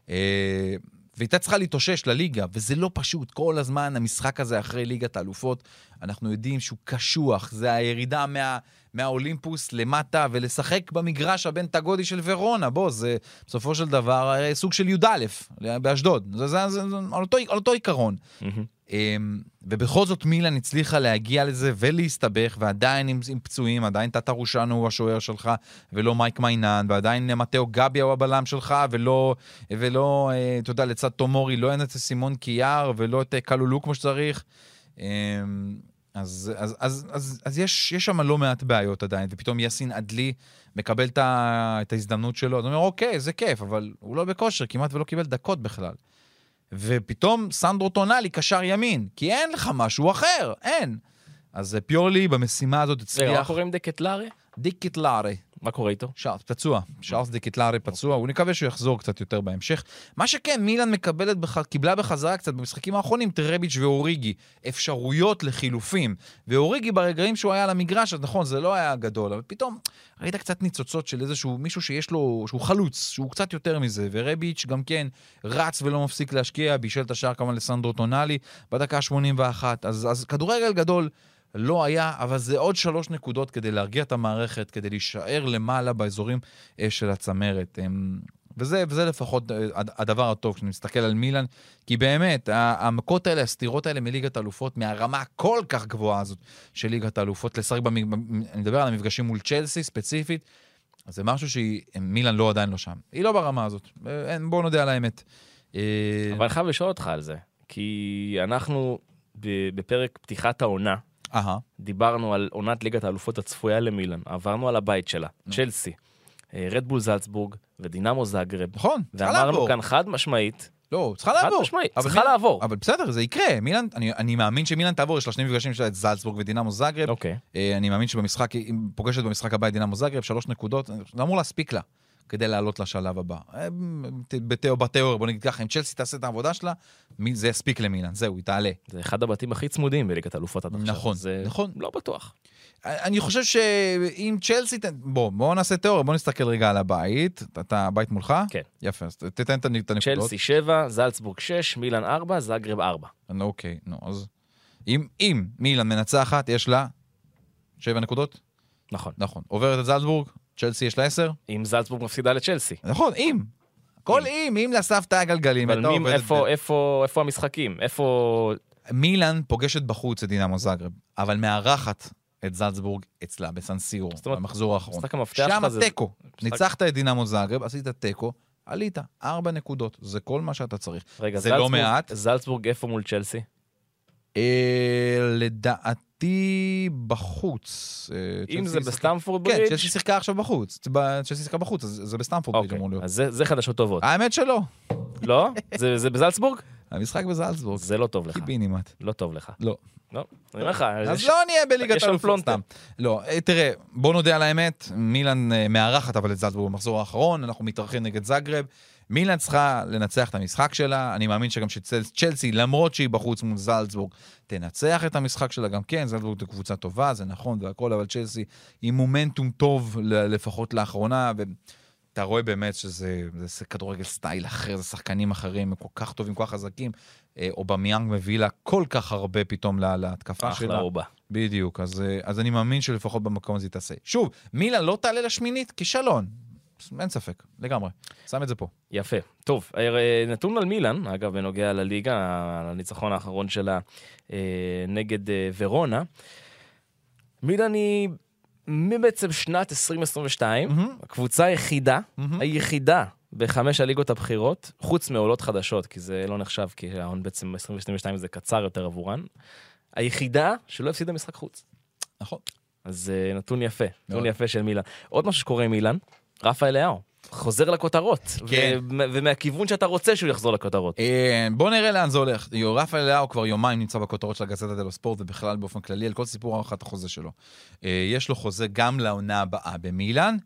אה, והייתה צריכה להתאושש לליגה, וזה לא פשוט. כל הזמן המשחק הזה אחרי ליגת האלופות, אנחנו יודעים שהוא קשוח, זה הירידה מה, מהאולימפוס למטה, ולשחק במגרש הבין-תגודי של ורונה. בוא, זה בסופו של דבר אה, סוג של י"א באשדוד. זה, זה, זה, זה על, אותו, על אותו עיקרון. אמ, ובכל זאת מילאן הצליחה להגיע לזה ולהסתבך, ועדיין עם, עם פצועים, עדיין טאטה רושנו הוא השוער שלך, ולא מייק מיינן, ועדיין מתאו גביה הוא הבלם שלך, ולא, ולא אה, אתה יודע, לצד תומורי, לא אין את סימון קיאר, ולא את אה, קלולו כמו שצריך. אז, אז, אז, אז, אז יש, יש שם לא מעט בעיות עדיין, ופתאום יאסין אדלי מקבל את, ה, את ההזדמנות שלו, אז הוא אומר, אוקיי, זה כיף, אבל הוא לא בכושר, כמעט ולא קיבל דקות בכלל. ופתאום סנדרו טונאלי קשר ימין, כי אין לך משהו אחר, אין. אז פיורלי במשימה הזאת הצליח. קורה עם דקטלרי? דיק קיטלארי, מה קורה איתו? שארלס פצוע, שארלס דיק קיטלארי פצוע, הוא נקווה שהוא יחזור קצת יותר בהמשך. מה שכן, מילאן מקבלת, בח... קיבלה בחזרה קצת במשחקים האחרונים טרביץ' ואוריגי, אפשרויות לחילופים. ואוריגי ברגעים שהוא היה על המגרש, אז נכון, זה לא היה גדול, אבל פתאום ראית קצת ניצוצות של איזשהו מישהו שיש לו, שהוא חלוץ, שהוא קצת יותר מזה, ורביץ' גם כן רץ ולא מפסיק להשקיע, בישל את השער כמובן לסנדרו טונאלי בדקה ה-81. אז, אז כדורגל גדול לא היה, אבל זה עוד שלוש נקודות כדי להרגיע את המערכת, כדי להישאר למעלה באזורים אה, של הצמרת. הם, וזה, וזה לפחות אה, הד- הדבר הטוב כשאני מסתכל על מילאן, כי באמת, המכות האלה, הסתירות האלה מליגת האלופות, מהרמה הכל כך גבוהה הזאת של ליגת האלופות, לשחק, במג... אני מדבר על המפגשים מול צ'לסי ספציפית, זה משהו שמילאן לא עדיין לא שם. היא לא ברמה הזאת, אה, בואו נודה על האמת. אה, אבל אני חייב לשאול אותך על זה, כי אנחנו בפרק פתיחת העונה, אהה, דיברנו על עונת ליגת האלופות הצפויה למילאן, עברנו על הבית שלה, צ'לסי, אה, רדבול זלצבורג ודינמו זאגרב, נכון, צריכה ואמרנו לעבור. כאן חד משמעית, לא, צריכה חד לעבור. משמעית, אבל צריכה מילאן- לעבור. אבל בסדר, זה יקרה. מילאן, אני, אני מאמין שמילאן תעבור, יש לה שני מפגשים שלה את זלצבורג ודינמו זאגרב. אוקיי. אה, אני מאמין שבמשחק, היא פוגשת במשחק הבא את דינמו זאגרב, שלוש נקודות, זה אמור להספיק לה כדי לעלות לשלב הבא. בתיאור- בתיאוריה, בוא נגיד ככה, אם צ'לסי תעשה את העבודה שלה, זה יספיק למילאן, זהו, היא תעלה. זה אחד הבתים הכי צמודים בליגת האלופות עד עכשיו. נכון, זה נכון. לא בטוח. אני חושב שאם צ'לסי, בוא, בואו נעשה תיאוריה, בואו נסתכל רגע על הבית. אתה הבית מולך? כן. יפה, אז תתן את הנ- את הנקודות. צ'לסי 7, זלצבורג 6, מילאן 4, זאגרב 4. נו, אוקיי, נו, אז... אם, אם מילאן מנצחת, יש לה שבע נקודות? נכון. נכון. עוברת את זלצבורג, צ'לסי יש לה עשר? אם זלצבורג מפסידה לצ'לסי. נכון, אם. כל אם, אם לסבתא הגלגלים. אבל הייתה מי- עובדת איפה- ב- איפה איפה המשחקים? איפה... מילאן פוגשת בחוץ את דינמו זאגרב, אבל מארחת את זלצבורג אצלה, בסנסירו, אומרת, במחזור האחרון. משחק המפתח שם שלך זה- תיקו. משחק- ניצחת את דינמו זאגרב, עשית תיקו, עלית. ארבע נקודות, זה כל מה שאתה צריך. רגע, זה לא זלצבורג- מעט. זלצבורג איפה מול צ'לסי? אה, לדעתי בחוץ. אה, אם זה בסטמפורד כן, ברידג'? צ'לסי שיחקה עכשיו בחוץ. צ'לסי שיחקה בחוץ, אז זה בסטמפורד ברידג' אמור להיות. אז זה- חדשות טובות. האמת שלא. לא? זה בזלצבורג? המשחק בזלצבורג. זה לא טוב לך. קיבינימט. לא טוב לך. לא. לא? אני אומר לך, אז לא נהיה בליגת אלופות. סתם. לא, אה, תראה, בוא נודה על האמת, מילאן אה, מארחת אבל את זלצבורג במחזור האחרון, אנחנו מתארחים נגד זאגרב. מילאן צריכה לנצח את המשחק שלה, אני מאמין שגם שצ'לסי, למרות שהיא בחוץ מול זלצבורג, תנצח את המשחק שלה גם כן, זלצבורג זו קבוצה טובה, זה נכון והכל, אבל צ'לסי עם מומנטום טוב לפחות לאחרונה, אתה רואה באמת שזה זה כדורגל style אחר, זה שחקנים אחרים, הם כל כך טובים, כל כך חזקים. אה, אובמיאנג מביא לה כל כך הרבה פתאום לה- להתקפה שלה. אחלה רובה. בדיוק, אז, אה, אז אני מאמין שלפחות במקום הזה היא תעשה. שוב, מילאן לא תעלה לשמינית, כישלון. אין ספק, לגמרי. שם את זה פה. יפה. טוב, אה, נתון על מילאן, אגב, בנוגע לליגה, הניצחון האחרון שלה אה, נגד אה, ורונה. מילאן היא מבעצם שנת 2022, מהמם. הקבוצה היחידה, מהמם. היחידה בחמש הליגות הבכירות, חוץ מעולות חדשות, כי זה לא נחשב, כי ההון בעצם 2022 זה קצר יותר עבורן, היחידה שלא הפסידה משחק חוץ. נכון. אז אה, נתון יפה, נתון. יפה של מילאן. עוד משהו שקורה עם מילאן, רפה אליהו. חוזר לכותרות, כן. ו- ומהכיוון שאתה רוצה שהוא יחזור לכותרות. אה, בוא נראה לאן זה הולך. רפאל לאו כבר יומיים נמצא בכותרות של הגזטה דלו ספורט, ובכלל באופן כללי על כל סיפור הארכת החוזה שלו. אה, יש לו חוזה גם לעונה הבאה במילאן,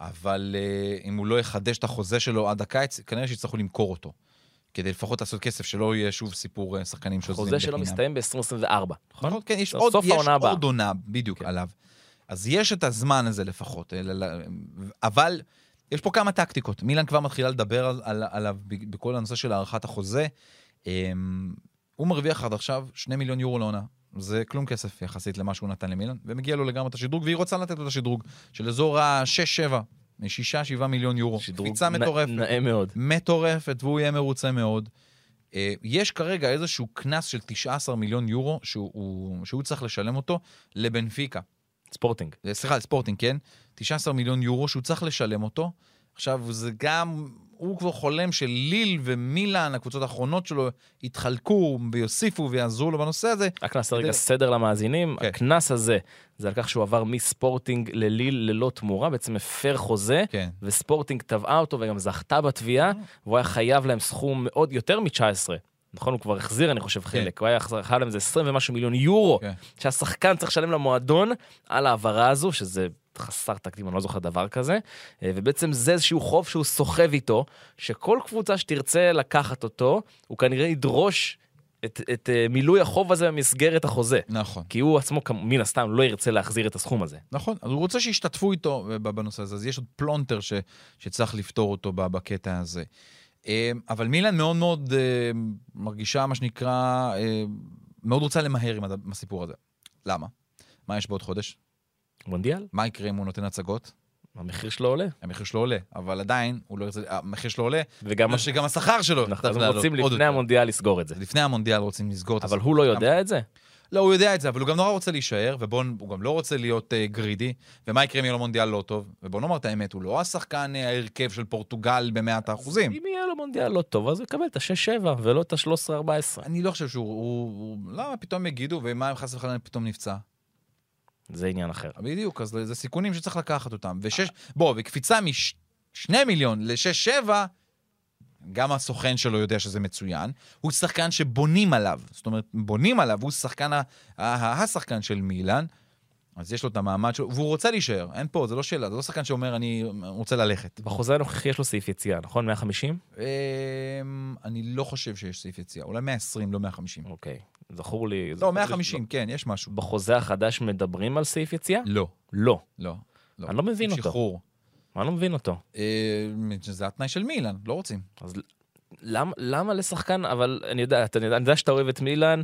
אבל אה, אם הוא לא יחדש את החוזה שלו עד הקיץ, כנראה שיצטרכו למכור אותו. כדי לפחות לעשות כסף, שלא יהיה שוב סיפור אה, שחקנים שעוזבים החוזה שלו מסתיים ב-2024, נכון? נכון, כן, יש עוד, יש. עוד עונה בדיוק כן. עליו. אז יש את הזמן הזה לפחות, אל- אבל יש פה כמה טקטיקות. מילן כבר מתחילה לדבר על, על, עליו בכל הנושא של הארכת החוזה. אמ, הוא מרוויח עד עכשיו 2 מיליון יורו לעונה. זה כלום כסף יחסית למה שהוא נתן למילן, ומגיע לו לגמרי את השדרוג, והיא רוצה לתת לו את השדרוג של אזור ה-6-7, 6-7 מיליון יורו. שדרוג קפיצה מטורפת. נאה מאוד. מטורפת, והוא יהיה מרוצה מאוד. אה, יש כרגע איזשהו קנס של 19 מיליון יורו שהוא, הוא- שהוא צריך לשלם אותו לבנפיקה. ספורטינג. אה, סליחה, לספורטינג, כן? 19 מיליון יורו שהוא צריך לשלם אותו. עכשיו, זה גם, הוא כבר חולם של ליל ומילאן, הקבוצות האחרונות שלו, יתחלקו ויוסיפו ויעזרו לו בנושא הזה. רק נעשה רגע סדר למאזינים, כן. הקנס הזה זה על כך שהוא עבר מספורטינג לליל ללא תמורה, בעצם הפר חוזה, כן. וספורטינג תבעה אותו וגם זכתה בתביעה, והוא היה חייב להם סכום מאוד יותר מ-19. נכון, הוא כבר החזיר, אני חושב, חלק. הוא היה חייב להם איזה 20 ומשהו מיליון יורו, כן. שהשחקן צריך לשלם למועדון על ההעברה הזו, שזה חסר תקדים, אני לא זוכר דבר כזה. אה, ובעצם זה איזשהו חוב שהוא סוחב איתו, שכל קבוצה שתרצה לקחת אותו, הוא כנראה ידרוש את, את אה, מילוי החוב הזה במסגרת החוזה. נכון. כי הוא עצמו, מן הסתם, לא ירצה להחזיר את הסכום הזה. נכון, אז הוא רוצה שישתתפו איתו ב- בנושא הזה, אז יש עוד פלונטר ש, שצריך לפתור אותו בקטע הזה. אה, אבל מילן מאוד מאוד אה, מרגישה, מה שנקרא, אה, מאוד רוצה למהר עם, הסיפור הזה. למה? מה יש בעוד חודש? מונדיאל, מה יקרה אם הוא נותן הצגות? המחיר שלו עולה. המחיר שלו עולה, אבל עדיין, לא ירצה, המחיר שלו עולה, וגם שגם השכר שלו אנחנו אז לעלות רוצים לפני. המונדיאל לסגור את זה. לפני המונדיאל רוצים לסגור את אבל הסיפור. הוא לא יודע את זה? לא, הוא יודע את זה, אבל הוא גם נורא רוצה להישאר, והוא גם לא רוצה להיות uh, גרידי, ומה יקרה אם יהיה לו מונדיאל לא טוב? ובוא נאמר את האמת, הוא לא השחקן uh, ההרכב של פורטוגל במאת האחוזים. אם יהיה לו מונדיאל לא טוב, אז הוא יקבל את ה-6-7 ולא את ה-13-14. אני לא חושב שהוא... הוא, הוא, למה פתאום יגידו, ומה אם חס וחלילה פתאום נפצע? זה עניין אחר. בדיוק, אז זה סיכונים שצריך לקחת אותם. ושש... בוא, וקפיצה משני מיליון לשש-שבע, גם הסוכן שלו יודע שזה מצוין. הוא שחקן שבונים עליו. זאת אומרת, בונים עליו, הוא שחקן, השחקן של מילאן. אז יש לו את המעמד שלו, והוא רוצה להישאר, אין פה, זה לא שאלה, זה לא שחקן שאומר, אני רוצה ללכת. בחוזה הנוכחי יש לו סעיף יציאה, נכון? 150? אמ, אני לא חושב שיש סעיף יציאה, אולי 120, לא 150. אוקיי. זכור לי... לא, זכור לי 150, כן, יש משהו. בחוזה החדש מדברים על סעיף יציאה? לא, לא. לא. לא. אני לא מבין אותו. שחרור. אני לא מבין אותו. אה, זה התנאי של מילאן, לא רוצים. אז למה, למה לשחקן, אבל אני יודע, אתה אני יודע שאתה אוהב את מילאן,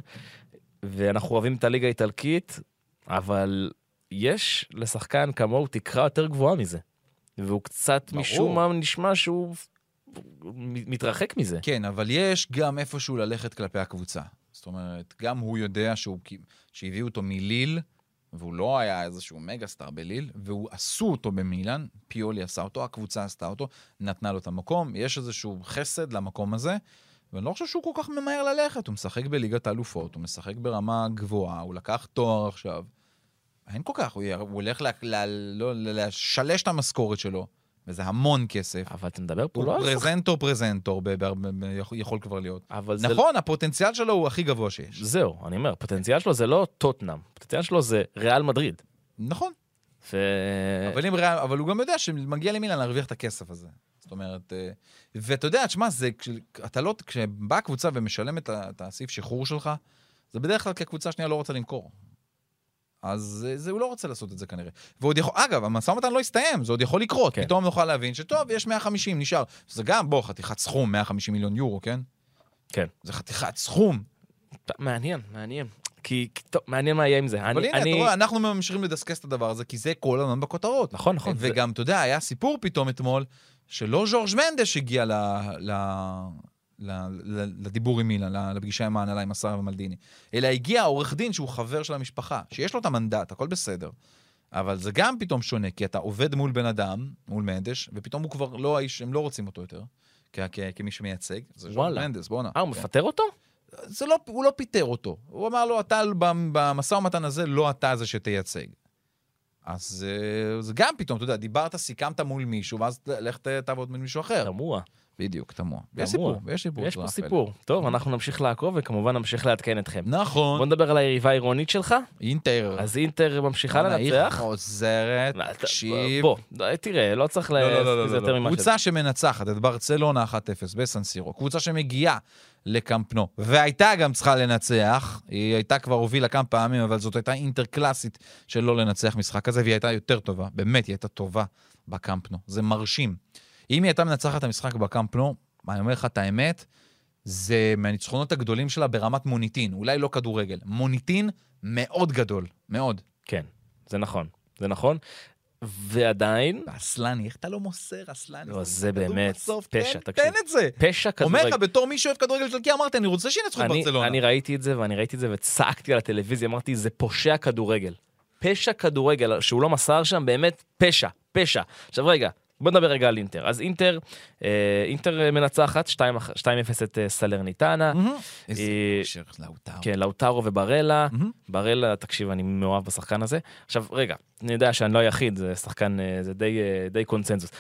ואנחנו אוהבים את הליגה האיטלקית, אבל יש לשחקן כמוהו תקרה יותר גבוהה מזה. והוא קצת ברור. משום מה נשמע שהוא מתרחק מזה. כן, אבל יש גם איפשהו ללכת כלפי הקבוצה. זאת אומרת, גם הוא יודע שהוא, שהביאו אותו מליל, והוא לא היה איזשהו מגה סטאר בליל, והוא עשו אותו במילאן, פיולי עשה אותו, הקבוצה עשתה אותו, נתנה לו את המקום, יש איזשהו חסד למקום הזה, ואני לא חושב שהוא כל כך ממהר ללכת, הוא משחק בליגת האלופות, הוא משחק ברמה גבוהה, הוא לקח תואר עכשיו. אין כל כך, הוא, י- הוא הולך ל- ל- לא- ל- לשלש את המשכורת שלו, וזה המון כסף. אבל אתה מדבר פה הוא לא על. פרזנטור פרזנטור, ב- ב- ב- יכול- כבר להיות. אבל זה... נכון, הפוטנציאל שלו הוא הכי גבוה שיש. זהו, אני אומר, הפוטנציאל שלו זה לא טוטנאם, הפוטנציאל שלו זה ריאל מדריד. נכון, ו... אבל, אם, אבל הוא גם יודע שמגיע למילן להרוויח את הכסף הזה. זאת אומרת, אה, ואתה יודע, תשמע, זה, אתה לא, כשבאה קבוצה ומשלמת את הסעיף שחרור שלך, זה בדרך כלל כי הקבוצה השנייה לא רוצה למכור. אז אה, זה, הוא לא רוצה לעשות את זה כנראה. ועוד יכול, אגב, המשא ומתן לא הסתיים, זה עוד יכול לקרות. כן. פתאום נוכל להבין שטוב, יש 150, נשאר. זה גם, בוא, חתיכת סכום, 150 מיליון יורו, כן? כן. זה חתיכת סכום. מעניין, מעניין. כי, טוב, מעניין מה יהיה עם זה. אבל אני, הנה, אני... אתה רואה, אנחנו ממשיכים לדסקס את הדבר הזה, כי זה כל הזמן בכותרות. נכון, נכון. זה- וגם, אתה יודע, היה סיפור פתאום אתמול, שלא ז'ורג' מנדש הגיע ל... ל... לדיבור עם מילן, ל- לפגישה עם ההנהלה, עם השר ומלדיני, אלא הגיע עורך דין שהוא חבר של המשפחה, שיש לו את המנדט, הכל בסדר. אבל זה גם פתאום שונה, כי אתה עובד מול בן אדם, מול מנדש, ופתאום הוא כבר לא האיש, הם לא רוצים אותו יותר, כ- כ- כמי שמייצג. זה וואלה. מנדס, בואנה. אה, הוא כן. מפטר אותו? זה לא, הוא לא פיטר אותו. הוא אמר לו, אתה במ- במשא ומתן הזה, לא אתה זה שתייצג. אז אה, זה גם פתאום, אתה יודע, דיברת, סיכמת מול מישהו, ואז לך תעבוד מול מישהו אחר. תמוה. בדיוק, תמוה. יש סיפור, יש סיפור. יש פה. סיפור. טוב, אנחנו נמשיך לעקוב וכמובן נמשיך לעדכן אתכם. בוא נכון. נדבר על היריבה העירונית שלך. אינטר. אז אינטר ממשיכה לנצח. חוזרת, מה, אתה- תקשיב. בוא, בוא, תראה, לא צריך לא, לא, לא, לא, יותר. ממה שזה. קבוצה שמנצחת את ברצלונה 1-0 בסנסירו, קבוצה שמגיעה לקמפנו, והייתה גם צריכה לנצח, היא הייתה כבר הובילה כמה פעמים, אבל זאת הייתה אינטר קלאסית של לא לנצח משחק כזה, והיא הייתה יותר טובה, באמת, היא הייתה טובה בקמפנו, זה מרשים. אם היא הייתה מנצחת את המשחק בקמפנו, אני אומר לך את האמת, זה מהניצחונות הגדולים שלה ברמת מוניטין, אולי לא כדורגל, מוניטין מאוד גדול, מאוד. כן, זה נכון. זה נכון. ועדיין, ואסלני, איך אתה לא מוסר, אסלני? לא, זה באמת בסוף, פשע, תן- תקשיב. תן את זה. פשע אומר כדורגל. לך, בתור מי שאוהב כדורגל איטלקי, אמרתי, אני רוצה שינצחו את ברצלונה. אני ראיתי את זה, ואני ראיתי את זה וצעקתי על הטלוויזיה, אמרתי, זה פושע כדורגל. פשע כדורגל, שהוא לא מסר שם, באמת פשע, פשע. עכשיו רגע, בוא נדבר רגע על אינטר. אז אינטר, אה, אינטר מנצחת 2-1 2-0 את אה, סלרניטנה. איזה אה, קשר לאוטרו. כן, לאוטרו וברלה. ברלה, תקשיב, אני מאוהב בשחקן הזה. עכשיו, רגע, אני יודע שאני לא היחיד, זה שחקן, אה, זה די, אה, די קונצנזוס.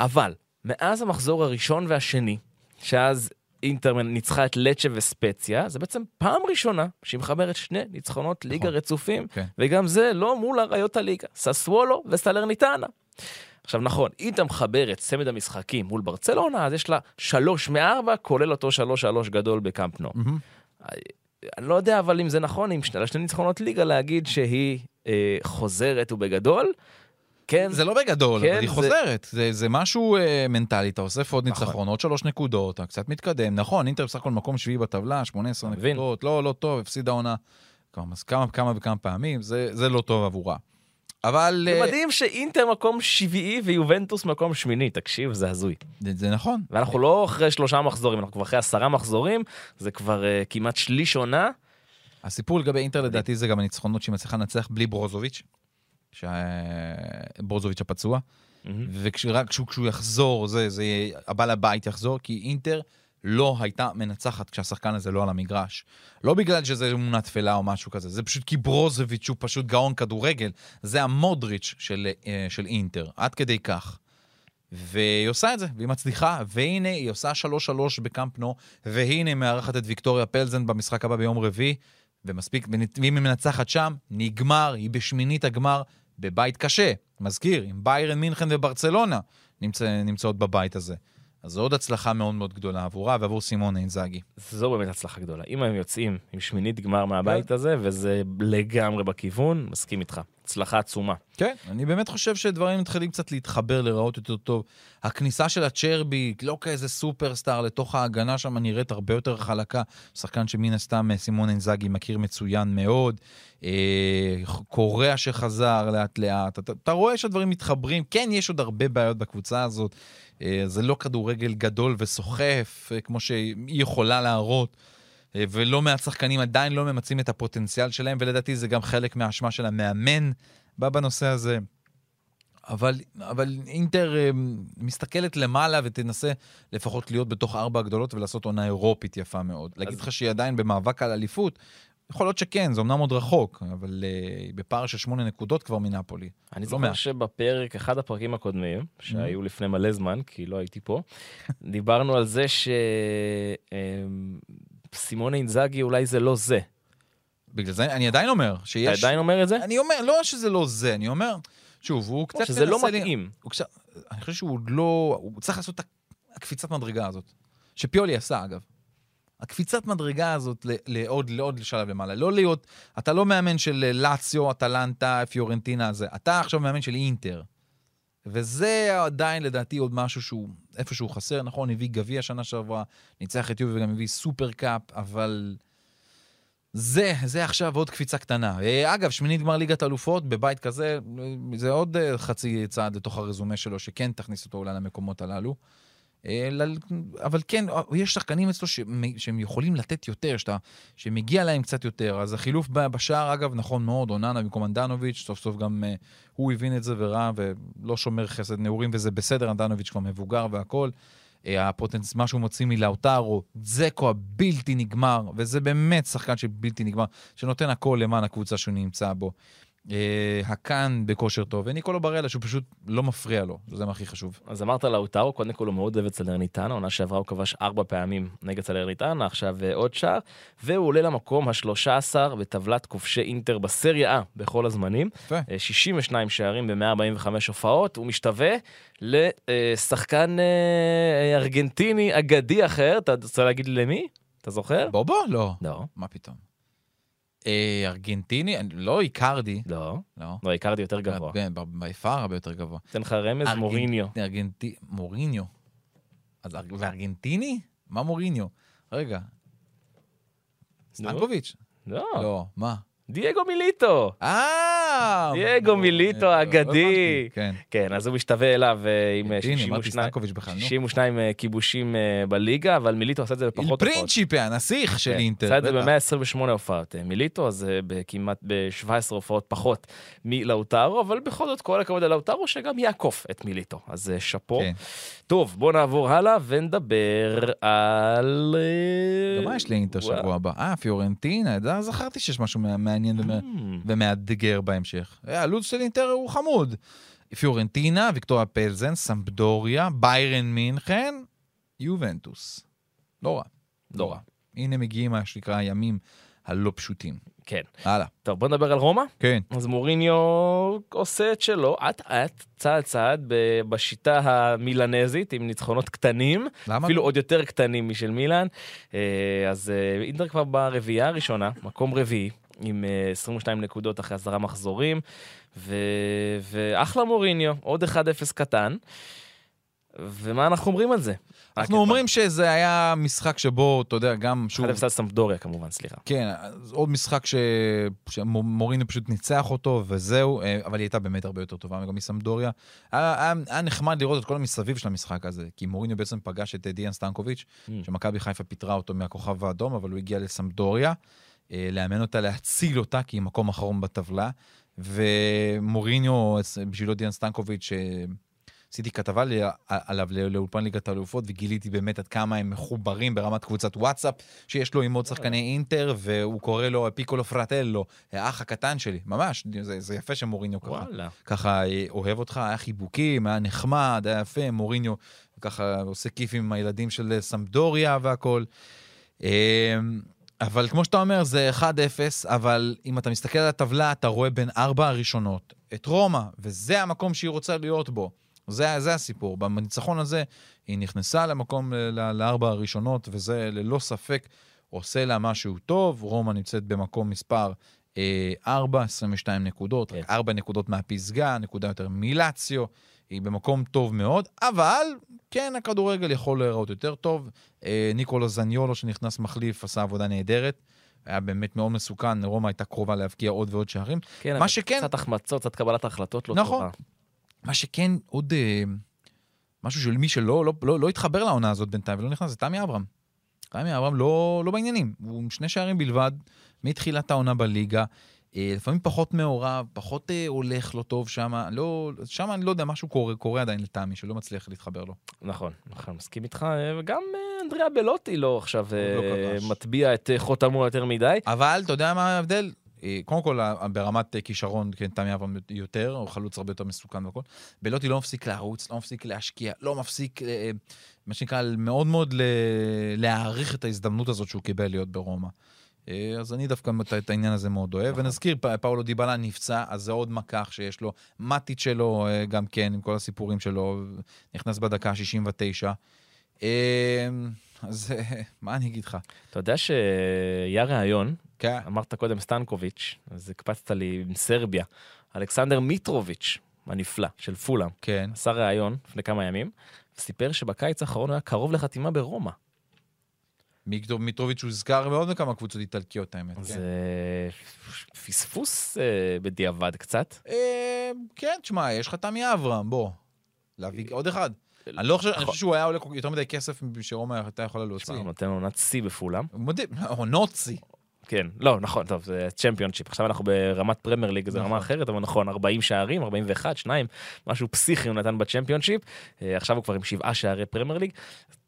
אבל, מאז המחזור הראשון והשני, שאז אינטר ניצחה את לצ'ה וספציה, זה בעצם פעם ראשונה שהיא מחברת שני ניצחונות ליגה נכון. רצופים, כן. וגם זה לא מול אריות הליגה, ססוולו וסלרניטנה. עכשיו נכון, אם אתה מחבר את צמד המשחקים מול ברצלונה, אז יש לה שלוש מארבע, כולל אותו שלוש שלוש גדול בקאמפ נו. מהמם. אני לא יודע אבל אם זה נכון, עם שני, שני ניצחונות ליגה, להגיד שהיא אה, חוזרת ובגדול. כן, זה לא בגדול, כן, אבל היא זה- חוזרת. זה- זה משהו אה, מנטלי, אתה אוסף עוד נכון. ניצחון, עוד שלוש נקודות, אתה קצת מתקדם. נכון, אינטר בסך הכל מקום שביעי בטבלה, 18 מבין. נקודות, לא, לא טוב, הפסידה עונה כמה, כמה וכמה פעמים, זה זה לא טוב עבורה. אבל... זה אה, מדהים שאינטר מקום שביעי ויובנטוס מקום שמיני, תקשיב, זה הזוי. זה זה נכון. ואנחנו לא אחרי שלושה מחזורים, אנחנו כבר אחרי עשרה מחזורים, זה כבר uh, כמעט שליש עונה. הסיפור לגבי אינטר לדעתי זה גם הניצחונות שהיא מצליחה לנצח בלי ברוזוביץ', ברוזוביץ' הפצוע, ורק כשהוא כשהוא יחזור, זה, זה הבעל הבית יחזור, כי אינטר לא הייתה מנצחת כשהשחקן הזה לא על המגרש. לא בגלל שזה אמונה תפלה או משהו כזה, זה פשוט כי ברוזוביץ' הוא פשוט גאון כדורגל. זה המודריץ' של, אה, של אינטר, עד כדי כך. והיא עושה את זה, והיא מצליחה, והנה היא עושה 3-3 בקאמפ נו, והנה היא מארחת את ויקטוריה פלזן במשחק הבא ביום רביעי, ומספיק, ואם היא מנצחת שם, נגמר, היא בשמינית הגמר, בבית קשה. מזכיר, עם ביירן מינכן וברצלונה נמצא, נמצאות בבית הזה. אז זו עוד הצלחה מאוד מאוד גדולה עבורה ועבור סימון אינזאגי. זו באמת הצלחה גדולה. אם הם יוצאים עם שמינית גמר מהבית הזה, וזה לגמרי בכיוון, מסכים איתך. הצלחה עצומה. כן, אני באמת חושב שדברים מתחילים קצת להתחבר, להיראות יותר טוב. הכניסה של הצ'רבי, לא כאיזה סופרסטאר לתוך ההגנה שם, נראית הרבה יותר חלקה. שחקן שמן הסתם אה, סימון אינזאגי מכיר מצוין מאוד. אה, קוריאה שחזר לאט לאט. אתה, אתה רואה שהדברים מתחברים. כן, יש עוד הרבה בעיות בקבוצה הזאת. אה, זה לא כדורגל גדול וסוחף, כמו שהיא יכולה להראות. אה, ולא מעט שחקנים עדיין לא ממצים את הפוטנציאל שלהם, ולדעתי זה גם חלק מהאשמה של המאמן בא בנושא הזה. אבל, אבל אינטר אה, מסתכלת למעלה ותנסה לפחות להיות בתוך ארבע הגדולות ולעשות עונה אירופית יפה מאוד. להגיד לך שהיא עדיין במאבק על אליפות? יכול להיות שכן, זה אמנם עוד רחוק, אבל uh, בפער של שמונה נקודות כבר מנפולי. אני לא זוכר מעט. שבפרק, אחד הפרקים הקודמים, שהיו לפני מלא זמן, כי לא הייתי פה, דיברנו על זה שסימון אינזאגי אולי זה לא זה. בגלל זה אני עדיין אומר אתה שיש... עדיין אומר את זה? אני אומר, לא שזה לא זה, אני אומר, שוב, הוא קצת... שזה לא מנסה לי- מתאים. הוא אני חושב שהוא לא... הוא צריך לעשות את הקפיצת מדרגה הזאת. שפיולי עשה, אגב. הקפיצת מדרגה הזאת לעוד, לעוד שלב למעלה. לא להיות, אתה לא מאמן של אה, לאציו, אטלנטה, פיורנטינה, זה. אתה עכשיו מאמן של אינטר. וזה עדיין לדעתי עוד משהו שהוא איפשהו חסר. נכון, הביא גביע שנה שעברה, ניצח את יובי וגם הביא סופר קאפ, אבל זה, זה עכשיו עוד קפיצה קטנה. אה, אגב, שמינית גמר ליגת אלופות בבית כזה, אה, זה עוד אה, חצי צעד לתוך הרזומה שלו, שכן תכניס אותו אולי למקומות הללו. אה, אבל כן, יש שחקנים אצלו שהם יכולים לתת יותר, שאתה, שמגיע להם קצת יותר. אז החילוף בשער, אגב, נכון מאוד, אוננה במקום אנדנוביץ', סוף סוף גם אה, הוא הבין את זה וראה, ולא שומר חסד נעורים, וזה בסדר, אנדנוביץ' כבר מבוגר והכול. אה, הפוטנצ... מה שהוא מוציא מלאוטרו, זקו הבלתי נגמר, וזה באמת שחקן שבלתי נגמר, שנותן הכל למען הקבוצה שהוא נמצא בו. אה, הקאן בכושר טוב, וניקולו ברלה שהוא פשוט לא מפריע לו, זה מה הכי חשוב. אז אמרת לאוטרו, קודם כל הוא מאוד אוהב את סלרניטנה, עונה שעברה הוא כבש ארבע פעמים נגד סלרניטנה, עכשיו אה, עוד שער, והוא עולה למקום ה-13 בטבלת כובשי אינטר בסריה A בכל הזמנים. יפה. אה, 62 שערים ב-145 הופעות, הוא משתווה לשחקן אה, ארגנטיני אגדי אחר, אתה רוצה להגיד למי? אתה זוכר? בובו? לא. לא, מה פתאום? אה, ארגנטיני? לא איקרדי. לא, לא. לא, הכרתי יותר גבוה. כן, ביפר הרבה יותר גבוה. אתן לך רמז, מוריניו. מוריניו. אז אר- וארגנטיני? מה מוריניו? רגע. סטנקוביץ'? לא, לא, מה? דייגו מיליטו. אה! דייגו מיליטו האגדי. הבנתי, כן. כן, אז הוא משתווה אליו אה, עם אה, הנה, אמרתי 62 סטנקוביץ' בכלל, נו. 62 אה, כיבושים אה, בליגה, אבל מיליטו עשה את זה בפחות הופעות. Principe, הנסיך של כן, אינטר. עשה את זה בטח. ב-128 הופעות. אה, מיליטו, אז אה, בכמעט ב-17 הופעות פחות מלאוטרו, אבל בכל זאת כל הכבוד ללאוטרו שגם יעקוף את מיליטו. אז אה, שאפו. כן. טוב, בוא נעבור הלאה ונדבר על... אה, גם מה יש לאינטר. שבוע הבא? אה, פיורנטינה, זכרתי שיש משהו מע- מעניין ומא- Hmm. בהמשך. אה, הלו"ז של אינטר הוא חמוד. פיורנטינה, ויקטוריה פלזן, סמפדוריה, ביירן מינכן, יובנטוס. לא רע. לא רע. הנה מגיעים מה שנקרא הימים הלא פשוטים. כן. הלאה. טוב, בוא נדבר על רומא. כן. אז מוריניו עושה את שלו, אט אט, צעד צעד, ב- בשיטה המילנזית, עם ניצחונות קטנים, למה? אפילו עוד יותר קטנים משל מילאן. אה, אז אה, אינטר כבר ברביעייה הראשונה, מקום רביעי, עם אה, 22 נקודות אחרי עשרה מחזורים, ו... ואחלה מוריניו, עוד 1-0 קטן. ומה אנחנו אומרים על זה? אנחנו אומרים שזה היה משחק שבו, אתה יודע, גם שוב... 1-0 על סמפדוריה כמובן, סליחה. כן, עוד משחק ש... שמוריני פשוט ניצח אותו, וזהו, אה, אבל היא הייתה באמת הרבה יותר טובה גם מסמדוריה. היה, היה, נחמד לראות את כל המסביב של המשחק הזה, כי מוריני בעצם פגש את אה, דיאן סטנקוביץ', Mm. שמכבי חיפה פיטרה אותו מהכוכב האדום, אבל הוא הגיע לסמדוריה, אה, לאמן אותה, להציל אותה, כי היא מקום אחרון בטבלה. ומוריניו, בשבילו דיאן סטנקוביץ', אה, עשיתי כתבה לי, עליו לא- לאולפן ליגת האלופות, וגיליתי באמת עד כמה הם מחוברים ברמת קבוצת וואטסאפ, שיש לו עם עוד שחקני אינטר, והוא קורא לו פיקולו פרטלו, האח הקטן שלי, ממש, זה, זה יפה שמוריניו ככה. ככה אה, אוהב אותך, היה חיבוקים, היה נחמד, היה יפה, מוריניו ככה עושה כיפים עם הילדים של אה, סמפדוריה והכל. אה, אבל כמו שאתה אומר, זה 1-0, אבל אם אתה מסתכל על הטבלה, אתה רואה בין ארבע הראשונות את רומא, וזה המקום שהיא רוצה להיות בו. זה, זה הסיפור. בניצחון הזה היא נכנסה למקום ל- לארבע הראשונות, וזה ללא ספק עושה לה משהו טוב. רומא נמצאת במקום מספר אה, 4, 22 נקודות, רק כן. 4 נקודות מהפסגה, נקודה יותר מילציו. היא במקום טוב מאוד, אבל כן, הכדורגל יכול להיראות יותר טוב. אה, ניקולו זניולו שנכנס מחליף עשה עבודה נהדרת. היה באמת מאוד מסוכן, רומא הייתה קרובה להבקיע עוד ועוד שערים. כן, אבל שכן- קצת החמצות, קצת קבלת החלטות לא נכון. טובה. מה שכן, עוד אה, משהו של מי שלא לא, לא, לא התחבר לעונה הזאת בינתיים ולא נכנס, זה תמי אברהם. תמי אברהם לא, לא בעניינים, הוא עם שני שערים בלבד מתחילת העונה בליגה. אה, לפעמים פחות מעורב, פחות אה, הולך לו טוב שם, לא, שם אני לא יודע, משהו קורה, קורה עדיין לטעמי, שלא מצליח להתחבר לו. נכון, נכון, מסכים איתך, אה, וגם אנדריאה בלוטי לא עכשיו לא. מטביע את חותמו יותר מדי. אבל אתה יודע מה ההבדל? קודם כל, ברמת כישרון, כן, תמי אברהם יותר, הוא חלוץ הרבה יותר מסוכן והכל. בלוטי לא מפסיק לרוץ, לא מפסיק להשקיע, לא מפסיק, מה שנקרא, מאוד מאוד להעריך את ההזדמנות הזאת שהוא קיבל להיות ברומא. אה, אז אני דווקא את- העניין הזה מאוד אוהב. ונזכיר, פ- פאולו דיבלה נפצע, אז זה עוד מקח שיש לו. מטיץ' שלו, אה, גם כן, עם כל הסיפורים שלו, נכנס בדקה ה-69. אה, אז מה אני אגיד לך? אתה יודע שהיה ראיון, כן. אמרת קודם סטנקוביץ', אז הקפצת לי עם סרביה, אלכסנדר מיטרוביץ', הנפלא, של פולאם, כן. עשה ראיון לפני כמה ימים, וסיפר שבקיץ האחרון הוא היה קרוב לחתימה ברומא. מיקטור מיטרוביץ' הוזכר מאוד בכמה קבוצות איטלקיות, האמת. כן. זה פספוס אה, בדיעבד קצת. אה, כן, תשמע, יש לך תמי אברהם, בוא. להביא עוד אחד. אני לא חושב, אני חושב שהוא היה עולה יותר מדי כסף שרומא הייתה יכולה להוציא. תשמע, הוא נותן עונת שיא מדהים, עונות שיא. כן, לא, נכון, טוב, זה צ'מפיונשיפ. עכשיו אנחנו ברמת פרמייר ליג, זה רמה נכון. אחרת, אבל נכון, 40 שערים, 41, 2, משהו פסיכי הוא נתן בצ'מפיונשיפ. אה, עכשיו הוא כבר עם שבעה שערי פרמייר ליג.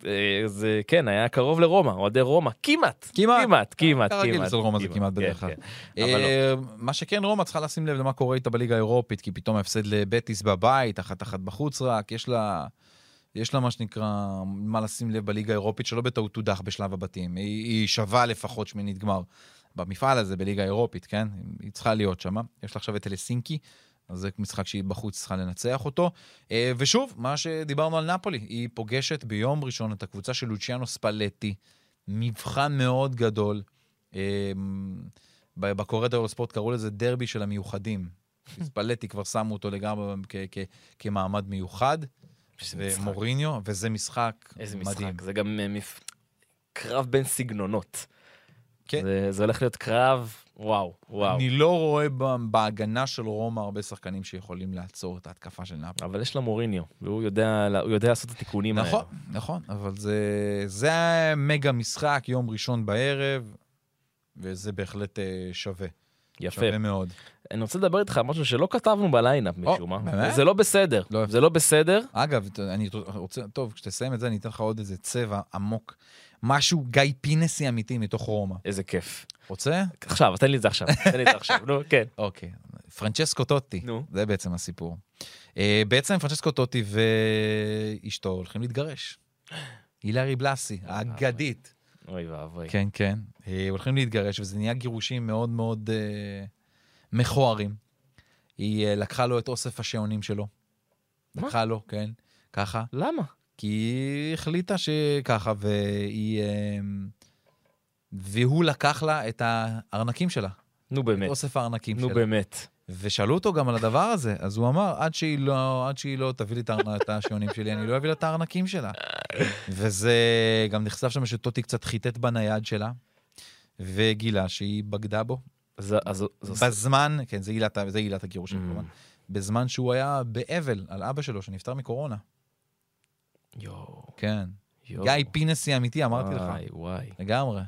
אה, זה, כן, היה קרוב לרומא, אוהדי רומא, כמעט. כמעט. כמעט, כמעט, כרגיל. אצל רומא זה כמעט כן, בדרך כלל. כן. לא. אה, מה שכן, רומא צריכה לשים לב למה קורה איתה בליגה האירופית, כי פתאום הפסד לבטיס בבית, אחת אחת בחוץ רק, יש לה... יש לה מה שנקרא, מה לשים לב בליגה האירופית, שלא בטעות תודח בשלב הבתים. היא, היא שווה לפחות שמינית גמר במפעל הזה, בליגה האירופית, כן? היא צריכה להיות שם. יש לה עכשיו את אלסינקי, אז זה משחק שהיא בחוץ צריכה לנצח אותו. אה, ושוב, מה שדיברנו על נפולי, היא פוגשת ביום ראשון את הקבוצה של לוציאנו ספלטי, מבחן מאוד גדול. אה, ב- בקורטור ספורט קראו לזה דרבי של המיוחדים. ספלטי כבר שמו אותו לגמרי כמעמד מיוחד. איזה. ומוריניו, וזה משחק איזה מדהים. משחק, זה גם אה, מפ- קרב בין סגנונות. כן. זה- זה הולך להיות קרב, וואו, וואו. אני לא רואה בהגנה של רומא הרבה שחקנים שיכולים לעצור את ההתקפה של נאפולי. אבל יש לה מוריניו, והוא יודע, יודע לעשות את התיקונים האלה. נכון, נכון, אבל זה, זה מגה משחק, יום ראשון בערב, וזה בהחלט אה, שווה. יפה. שווה מאוד. אני רוצה לדבר איתך על משהו שלא כתבנו בליינאפ משום מה. באמת? זה לא בסדר. לא. זה לא בסדר. אגב, אני רוצה, טוב, כשתסיים את זה, אני אתן לך עוד איזה צבע עמוק. משהו גיא פינסי אמיתי מתוך רומא. איזה כיף. רוצה? עכשיו, תן לי את זה עכשיו. תן לי את זה עכשיו. נו, כן. אוקיי. פרנצ'סקו טוטי, נו. זה בעצם הסיפור. אה, בעצם פרנצ'סקו טוטי ואשתו הולכים להתגרש. הילרי בלאסי, האגדית. אוי ואבוי. כן, כן. אה, הולכים להתגרש, וזה נהיה גירושים מאוד מאוד אה, מכוערים. היא אה, לקחה לו את אוסף השעונים שלו. מה? לקחה לו, כן, ככה. למה? כי היא החליטה שככה, והיא... אה, והוא לקח לה את הארנקים שלה, נו את באמת. אוסף הארנקים נו שלה. באמת. ושאלו אותו גם על הדבר הזה, אז הוא אמר, עד שהיא לא, עד שהיא לא תביא לי את את השעונים שלי, אני לא אביא לה את הארנקים שלה. וזה גם נחשף שם שטוטי קצת חיטט בנייד שלה, וגילה שהיא בגדה בו. אז- אז אז בזמן, כן, זה עילת, זה עילת הגירושים Mm. כמובן, בזמן שהוא היה באבל על אבא שלו שנפטר מקורונה. יואו. כן. יואו. גיא פינסי אמיתי, אמרתי לך. וואי, וואי. לגמרי.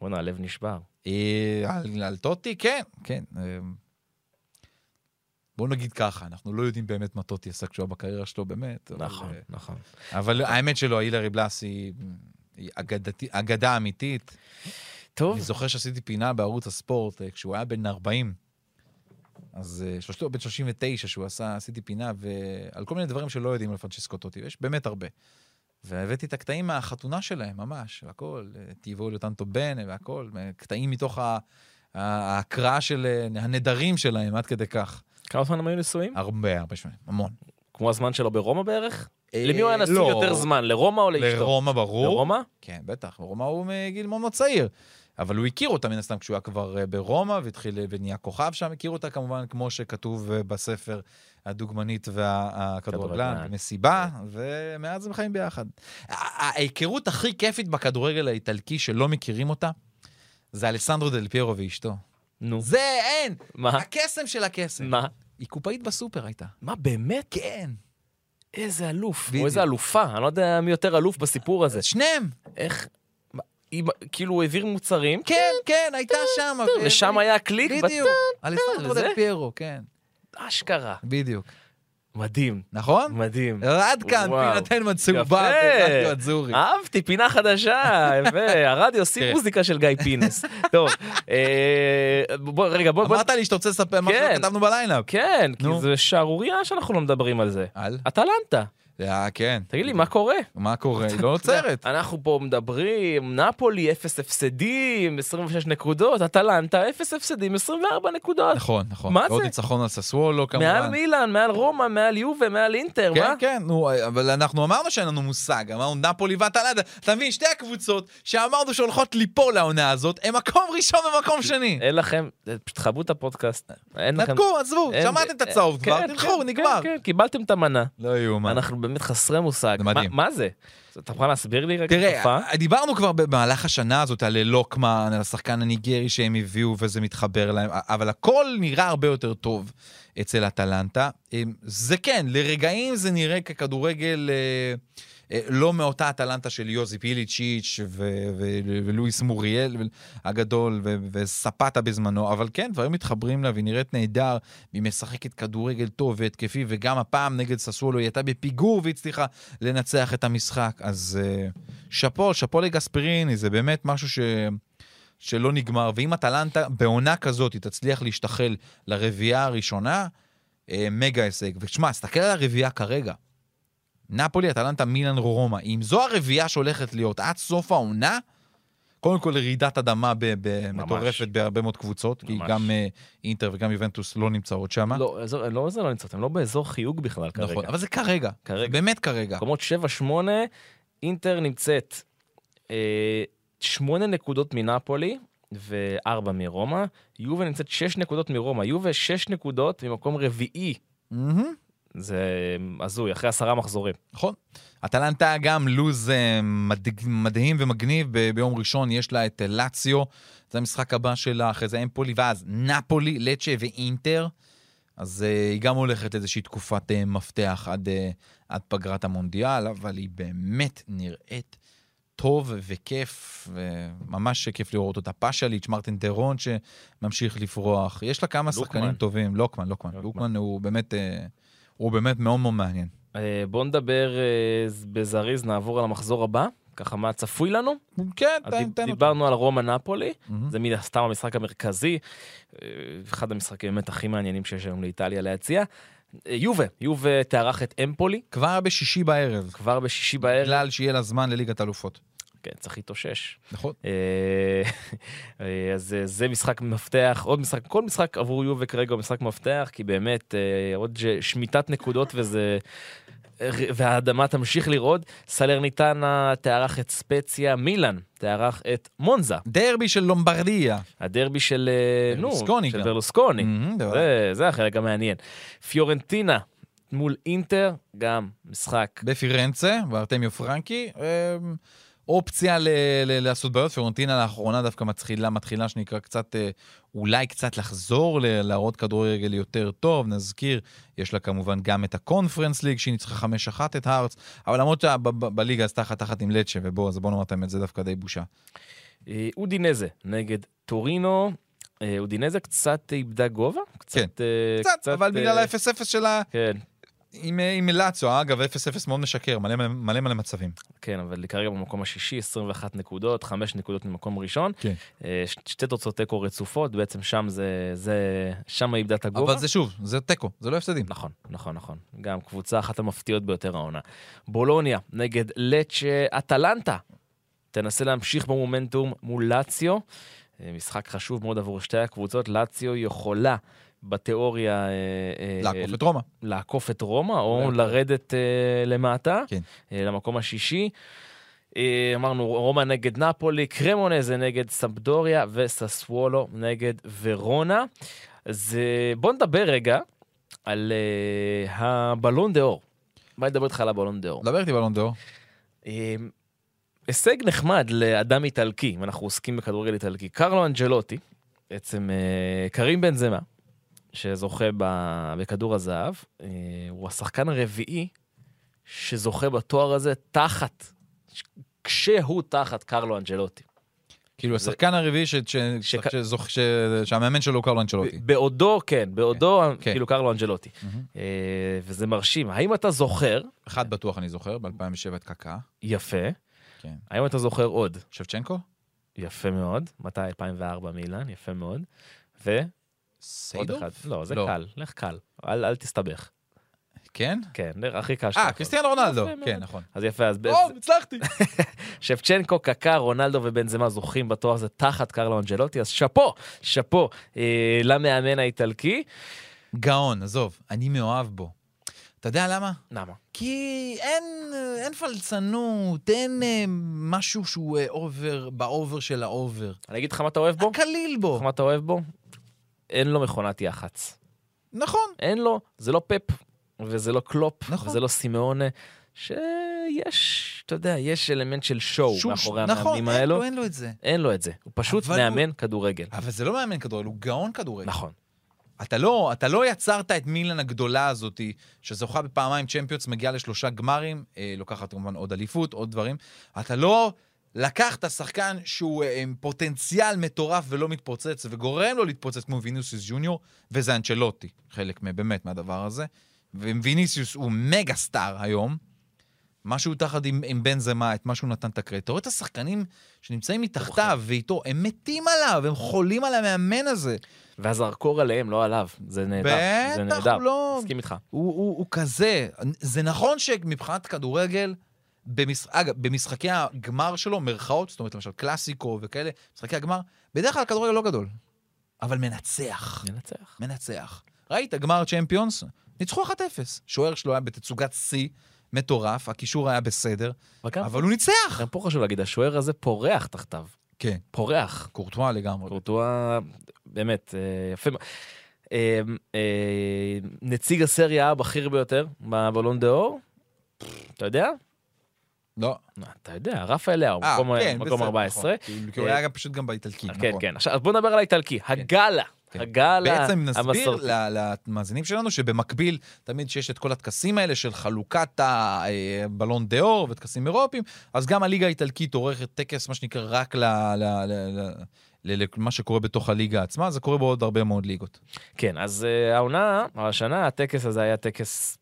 בואנה, הלב נשבר. אה, על, על טוטי, כן, כן. אה, בוא נגיד ככה, אנחנו לא יודעים באמת מה טוטי עשה כשהוא היה בקריירה שלו, באמת. אבל, נכון, אה, נכון. אבל האמת שלו, הילרי בלאס היא, היא אגדתי, אגדה אמיתית. טוב, אני זוכר שעשיתי פינה בערוץ הספורט אה, כשהוא היה בן 40. אז אה, שלושתו בן 39 שהוא עשה, עשיתי פינה, ועל כל מיני דברים שלא יודעים על פרנצ'סקו טוטי, ויש באמת הרבה. והבאתי את הקטעים מהחתונה שלהם, ממש, והכל, אה, טיבו לטנטו בן והכל, אה, קטעים מתוך ההקראה של הנדרים שלהם, עד כדי כך. כמה זמן הם היו נשואים? הרבה, הרבה שנים, המון. כמו הזמן שלו ברומא בערך? למי הוא היה נשוי לא. יותר זמן? לרומא או לאשתו? לרומא ברור. לרומא? כן, בטח, רומא הוא מגיל מאוד צעיר. אבל הוא הכיר אותה מן הסתם כשהוא היה כבר אה, ברומא והתחיל אה, ונהיה כוכב שם, הכיר אותה כמובן כמו שכתוב אה, בספר הדוגמנית והכדורגלן, כדורגלן. מסיבה, ומאז הם חיים ביחד. ההיכרות הכי כיפית בכדורגל האיטלקי שלא מכירים אותה, זה אלסנדרו דל פיירו ואשתו. נו. זה אין! מה? הקסם של הקסם. מה? היא קופאית בסופר הייתה. מה, באמת? כן. איזה אלוף. או איזה אלופה. אני לא יודע מי יותר אלוף בסיפור הזה. שניהם. איך... כאילו העביר מוצרים, כן, כן, הייתה שם. ו- ושם היה קליק, בדיוק. אלסנדרו וזה? דל פיירו, כן. אשכרה. בדיוק. מדהים, נכון? מדהים. עד כאן, מצהובה יפה. ברדיו אזורי. אהבתי, פינה חדשה, יפה, הרדיו, שים תראה. מוזיקה של גיא פינס. טוב, אה, בוא, רגע, בוא, אמרת לי שאתה רוצה לספר מה כן. שכתבנו בליינאפ. כן, כי. זה שערורייה שאנחנו לא מדברים על זה. על? אטלנטה. זה היה, כן. תגיד לי, מה קורה? מה קורה? היא לא עוצרת. אנחנו פה מדברים, נפולי, אפס הפסדים, 26 נקודות, אטלנטה, אפס הפסדים, 24 נקודות. נכון, נכון. מה זה? ניצחון על ססוולו כמובן. מעל מילאן, מעל רומא, מעל יובה, מעל אינטר, כן, מה? כן, נו, אבל אנחנו אמרנו שאין לנו מושג, אמרנו נפולי ואטלנטה, אתה מבין, שתי הקבוצות שאמרנו שהולכות ליפול לעונה הזאת, הם מקום ראשון ומקום שני. אין לכם, פשוט תכבו את הפודקאסט. נתקו, עזבו, שמעתם את הצהוב כבר, כן, תלכו, כן, נגמר. כן, כן, קיבלתם את המנה. לא יאומן. באמת חסרי מושג. זה מדהים. מה- מה זה? אתה יכול להסביר לי רגע תראה? דיברנו כבר במהלך השנה הזאת על לוקמן, על השחקן הניגרי שהם הביאו וזה מתחבר להם, אבל הכל נראה הרבה יותר טוב אצל אטלנטה. אמ, זה כן, לרגעים זה נראה ככדורגל אה, לא מאותה אטלנטה של יוזי פיליצ'יץ' ולואיס מוריאל הגדול וספטה בזמנו, אבל כן, דברים מתחברים לה והיא נראית נהדר, והיא משחקת כדורגל טוב והתקפי, וגם הפעם נגד ססוולו היא הייתה בפיגור והצליחה לנצח את המשחק. אז אה, שאפו, שאפו לגספריני, זה באמת משהו ש... שלא נגמר, ואם אטלנטה בעונה כזאת היא תצליח להשתחל לרביעייה הראשונה, אה, מגה הישג. ותשמע, תסתכל על הרביעייה כרגע. נפולי, אטלנטה, מילאן, רומא. אם זו הרביעייה שהולכת להיות עד סוף העונה, קודם כל רעידת אדמה. מטורפת בהרבה מאוד קבוצות, כי ממש. גם אה, אינטר וגם יובנטוס לא נמצאות שם. לא, אזור- לא, זה לא נמצא, אתם לא באזור חיוג בכלל כרגע. נכון, אבל זה כרגע. כרגע. באמת כרגע. מקומות 7-8, אינטר נמצאת אה, 8 נקודות מנפולי ו-4 מרומא, יובה נמצאת 6 נקודות מרומא, יובה 6 נקודות ממקום רביעי. מהמם. זה הזוי, אחרי עשרה מחזורים. נכון. אטלנטה גם לוז אה, מדג- מדהים ומגניב, ב- ביום ראשון יש לה את אה, לאציו, זה המשחק הבא שלה, אחרי זה אמפולי, ואז נפולי, לצ'ה ואינטר. אז אה, היא גם הולכת לאיזושהי תקופת אה, מפתח עד, אה, עד פגרת המונדיאל, אבל היא באמת נראית טוב וכיף, וממש כיף לראות אותה. פאשליץ', מרטין דרון שממשיך לפרוח. יש לה כמה לוקמן. שחקנים טובים. לוקמן, לוקמן. לוקמן. לוקמן הוא באמת, אה, הוא באמת מאוד מאוד מעניין. אה, בואו נדבר אה, בזריז, נעבור על המחזור הבא, ככה מה צפוי לנו. כן, תן, דיב- תן אותו. דיברנו על רומא נפולי, מהמם. זה מן הסתם המשחק המרכזי, אה, אחד המשחקים באמת הכי מעניינים שיש היום לאיטליה להציע. יובה, יובה תארח את אמפולי, כבר בשישי בערב, כבר בשישי בערב. בגלל שיהיה לה זמן לליגת אלופות. כן, צריך להתאושש. נכון. אה, אה, אז אה, זה משחק מפתח, עוד משחק, כל משחק עבור יובה כרגע הוא משחק מפתח, כי באמת אה, עוד שמיטת נקודות וזה... אה, והאדמה תמשיך לרעוד. סלרניטנה תארח את ספציה, מילאן תארח את מונזה. דרבי של לומברדיה. הדרבי של, אה, נו, ברלוסקוני של. ברלוסקוני. בוודאי. זה, זה החלק המעניין. פיורנטינה מול אינטר, גם משחק. בפירנצה, בארטמיו פרנקי. אמ, אופציה ל- ל- לעשות בעיות. פיורנטינה לאחרונה דווקא מתחילה, מתחילה שנקרא קצת, אה, אולי קצת לחזור, ל- להראות כדורגל יותר טוב. נזכיר, יש לה כמובן גם את הקונפרנס ליג, שהיא ניצחה 5-1 את הארץ, אבל למרות שבליגה אז תחת תחת עם לצ'ה, ובוא, אז בוא נאמר את האמת, זה דווקא די בושה. אה, אודינזה נגד טורינו. אה, אודינזה קצת איבדה גובה. קצת, אה, קצת, אבל אה, בגלל ה-0-0 שלה כן, עם, אה, עם אגב, 0-0 מאוד משקר, מלא מלא מלא, מלא מצבים. כן, אבל כרגע במקום השישי, 21 נקודות, 5 נקודות ממקום ראשון. כן. אה, ש- שתי תוצאות תיקו רצופות, בעצם שם זה, זה, שם איבדה את הגובה. אבל זה שוב, זה תיקו, זה לא הפסדים. נכון, נכון, נכון. גם קבוצה אחת המפתיעות ביותר העונה. בולוניה נגד לצ'ה אטלנטה. תנסה להמשיך במומנטום מול לאציו. אה, משחק חשוב מאוד עבור שתי הקבוצות. לאציו יכולה בתיאוריה... אה, אה, לעקוף את רומא. לעקוף את רומא, או. לרדת אה, למטה, כן. למקום השישי. אמרנו רומא נגד נפולי, קרמונזה נגד סמפדוריה וססוולו נגד ורונה. אז בוא נדבר רגע על הבלון דה אור. בוא נדבר איתך על הבלון דה אור. דבר איתי בלון דור. אה, הישג נחמד לאדם איטלקי, אם אנחנו עוסקים בכדורגל איטלקי. קרלו אנצ'לוטי, בעצם אה, קרים בן זמה, שזוכה ב- בכדור הזהב, אה, הוא השחקן הרביעי שזוכה בתואר הזה תחת, ש- כשהוא תחת קרלו אנג'לוטי. כאילו, השחקן הרביעי ש- ש- שק- שזוכ- ש- שהמאמן שלו הוא קרלו אנצ'לוטי. בעודו, כן, בעודו, כן. כאילו קרלו אנג'לוטי. אה, וזה מרשים. האם אתה זוכר, אחד בטוח אני זוכר, ב-2007 את קקה. יפה, כן. האם אתה זוכר עוד? שבצ'נקו? יפה מאוד. מתי? 2004 מילאן, יפה מאוד. ו... אחד. לא, זה לא. קל, לך קל. אל, אל תסתבך. כן? כן, הכי קל אה. קריסטיאנו רונלדו. כן, נכון. אז יפה, אז... טוב, הצלחתי. שפצ'נקו, קקה, רונלדו ובנזמה זוכים בתואר הזה תחת קרלו אנג'לוטי, אז שאפו, שאפו אה, למאמן האיטלקי. גאון, עזוב, אני מאוהב בו. אתה יודע למה? למה? כי אין, אין פלצנות, אין אה, משהו שהוא אה, over, ב over של ה over. אני אגיד לך מה אתה אוהב בו? קליל בו. מה אתה אוהב בו? אין לו מכונת יח"צ. נכון. אין לו, זה לא פפ, וזה לא קלופ, נכון. וזה לא סימאונה, שיש, אתה יודע, יש אלמנט של show שוש- מאחורי נכון, המאמנים האלו. לו, אין לו את זה. אין לו את זה. הוא פשוט אבל הוא- מאמן כדורגל. אבל זה לא מאמן כדורגל, הוא גאון כדורגל. נכון. אתה לא, אתה לא יצרת את מילן הגדולה הזאת, שזוכה בפעמיים צ'מפיונס, מגיעה לשלושה גמרים, אה, לוקחת כמובן עוד אליפות, עוד דברים. אתה לא לקחת שחקן שהוא אה, עם פוטנציאל מטורף ולא מתפוצץ, וגורם לו להתפוצץ כמו ויניסיוס ג'וניור, וזה אנצ'לוטי, חלק באמת מהדבר הזה. וויניסיוס הוא מגה סטאר היום. מה שהוא תחת עם, עם בן זמה, את מה שהוא נתן את הקרדיט. אתה רואה את השחקנים שנמצאים מתחתיו ואיתו, הם מתים עליו, הם חולים על המאמן הזה. והזרקור עליהם, לא עליו. זה נהדר. זה בטח, נהדר. הוא לא... מסכים איתך. הוא, הוא, הוא כזה. זה נכון שמבחינת כדורגל, במש... אגב, במשחקי הגמר שלו, מרכאות, זאת אומרת, למשל קלאסיקו וכאלה, משחקי הגמר, בדרך כלל הכדורגל לא גדול, אבל מנצח. ננצח. מנצח. ראית, גמר צ'מפיונס, ניצחו 1-0. שוער שלו היה בתצוגת שיא, מטורף, הקישור היה בסדר, אבל הוא ניצח. גם פה חשוב להגיד, השוער הזה פורח תחתיו. כן, פורח. קורטואה לגמרי. קורטואה, באמת, אה, יפה. אה, אה, נציג הסריה הבכיר ביותר בבלון דה אור, אתה יודע? לא. אתה יודע, רפאל לאו, אה, מקום, כן, מקום בסדר, 14. נכון. כי- הוא היה גם פשוט גם באיטלקי, כן, נכון. כן. עכשיו, אז בוא נדבר על האיטלקי. הגאלה. כן. הגאלה בעצם נסביר למאזינים שלנו שבמקביל, תמיד שיש את כל הטקסים האלה של חלוקת הבלון דה אור וטקסים אירופיים, אז גם הליגה האיטלקית עורכת טקס, מה שנקרא, רק ל- ל- ל- ל- ל- למה שקורה בתוך הליגה עצמה, זה קורה בעוד הרבה מאוד ליגות. כן, אז אה, העונה, השנה, הטקס הזה היה טקס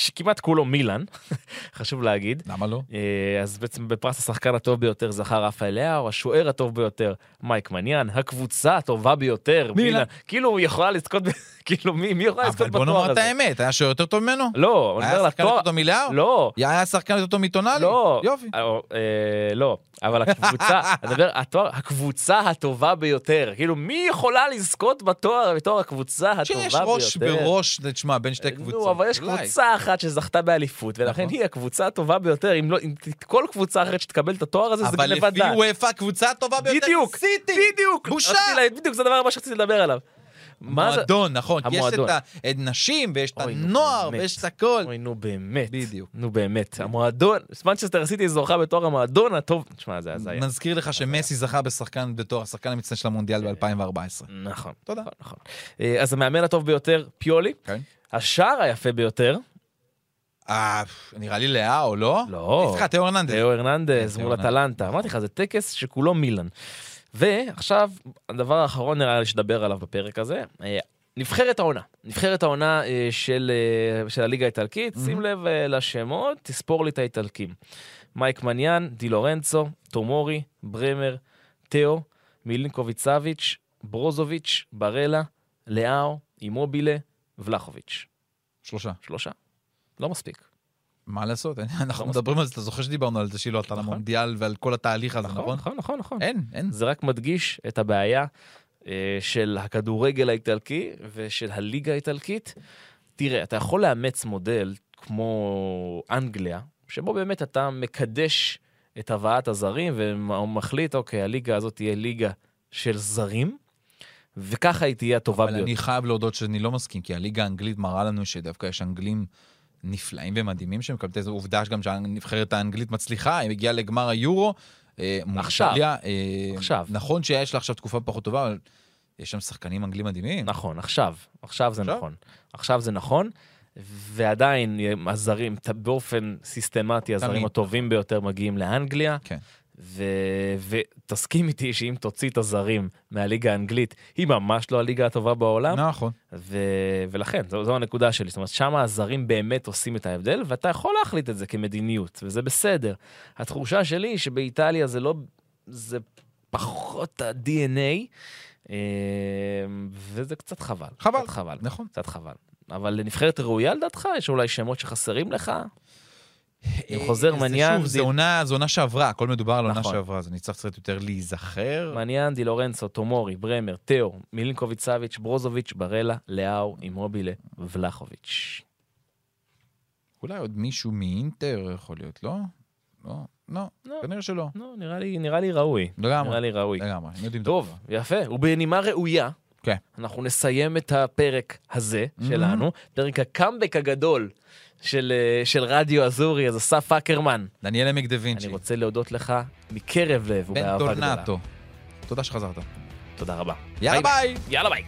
שכמעט כולו מילאן, חשוב להגיד. למה לא? אה, אז בעצם בפרס השחקן הטוב ביותר זכה רפאל לאו, השוער הטוב ביותר מייק מניאן, הקבוצה הטובה ביותר מילאן. כאילו הוא יכולה לזכות, כאילו מי מי יכולה לזכות אבל בוא בתואר נאמר את הזה? האמת, היה שוער יותר טוב ממנו? לא, אני אומר היה שחקן לתואר... יותר טוב מלאו? לא. היה שחקן יותר טוב מטונאלי? לא, יופי. אה, אה, לא, אבל הקבוצה, אני מדבר, התואר, הקבוצה הטובה ביותר, כאילו מי יכולה לזכות בתואר בתור הקבוצה הטובה ביותר? שיש ראש בראש, תשמע, בין שתי קבוצות. נו, אבל יש. קבוצה אחת שזכתה באליפות, ולכן נכון. היא הקבוצה הטובה ביותר, אם לא, אם כל קבוצה אחרת שתקבל את התואר הזה, זה אבל גנבת לפי דעת. וופא הקבוצה הטובה ביותר בדיוק, סיטי. בדיוק, בושה. בדיוק, זה הדבר הבא שרציתי לדבר עליו. מועדון, נכון. כי יש המועדון. את הנשים, ויש את הנוער. ויש את הכל. אוי, נו באמת. בדיוק. נו באמת. המועדון, מנצ'סטר סיטי זוכה בתואר המועדון הטוב. תשמע, זה הזיה. נזכיר לך שמסי זכה בשחקן בתור השחקן המצטיין של המונדיאל ב-2014. נכון. תודה. נכון, נכון. אה, אז המאמן הטוב ביותר, פיולי. כן. השער היפה ביותר, נראה לי לאאו, לא? לא. סליחה, תאו הרננדז. תאו הרננדז תאו מול. אטלנטה. אמרתי לך, זה טקס שכולו מילאן. ועכשיו, הדבר האחרון נראה לי שדבר עליו בפרק הזה, אה, נבחרת העונה. נבחרת העונה אה, של, אה, של הליגה האיטלקית, שים לב אה, לשמות, תספור לי את האיטלקים. מייק מניאן, די לורנצו, טומורי, ברמר, תאו, מילינקוביץ' סאביץ', ברוזוביץ', ברלה, לאאו, אימובילה, ולחוביץ'. שלושה. שלושה. לא מספיק. מה לעשות? אנחנו לא מדברים על זה, אתה זוכר שדיברנו על זה שהיא לא עלתה נכון. למונדיאל ועל כל התהליך הזה, נכון, נכון? נכון, נכון, נכון. אין, אין. זה רק מדגיש את הבעיה אה, של הכדורגל האיטלקי ושל הליגה האיטלקית. תראה, אתה יכול לאמץ מודל כמו אנגליה, שבו באמת אתה מקדש את הבאת הזרים ומחליט, אוקיי, הליגה הזאת תהיה ליגה של זרים, וככה היא תהיה הטובה אבל ביותר. אני חייב להודות שאני לא מסכים, כי הליגה האנגלית מראה לנו שדווקא יש אנגלים נפלאים ומדהימים שמקבלים את זה. עובדה שגם שהנבחרת האנגלית מצליחה, היא מגיעה לגמר היורו. אה, עכשיו. אה, עכשיו. נכון שיש לה עכשיו תקופה פחות טובה, אבל יש שם שחקנים אנגלים מדהימים. נכון, עכשיו, עכשיו זה עכשיו? נכון. עכשיו זה נכון, ועדיין הזרים, באופן סיסטמטי, הזרים. הטובים ביותר מגיעים לאנגליה. כן. ו... ותסכים איתי שאם תוציא את הזרים מהליגה האנגלית, היא ממש לא הליגה הטובה בעולם, נכון. ו... ולכן, זו, זו הנקודה שלי. זאת אומרת, שם הזרים באמת עושים את ההבדל, ואתה יכול להחליט את זה כמדיניות, וזה בסדר. התחושה שלי היא שבאיטליה זה לא... זה פחות ה-DNA, אה, וזה קצת חבל. חבל. קצת חבל. נכון. קצת חבל. אבל לנבחרת ראויה לדעתך? יש אולי שמות שחסרים לך? אני חוזר, אה, זה מניאן, שוב, דיל- עונה, עונה שעברה, הכל מדובר על עונה נכון. שעברה, אז אני צריך קצת יותר להיזכר. מניאן, די לורנצו, טומורי, ברמר, תאו, מילינקוביץ' סאביץ', ברוזוביץ', ברלה, לאאו, אימובילה, ולאהוביץ'. אולי עוד מישהו מאינטר יכול להיות, לא? לא, לא, לא. כנראה שלא. לא, נראה לי, נראה לי ראוי. לגמרי. נראה לי ראוי. לגמרי, טוב, יפה. ובנימה ראויה, כן. אנחנו נסיים את הפרק הזה שלנו, פרק הקאמבק הגדול של, אה, של רדיו אזורי, אז אסף אקרמן, דניאל עמק דה וינצ'י, אני רוצה להודות לך מקרב לב בן ובאהבה גדולה. טורנטו. תודה שחזרת. תודה רבה. יאללה ביי! יאללה ביי.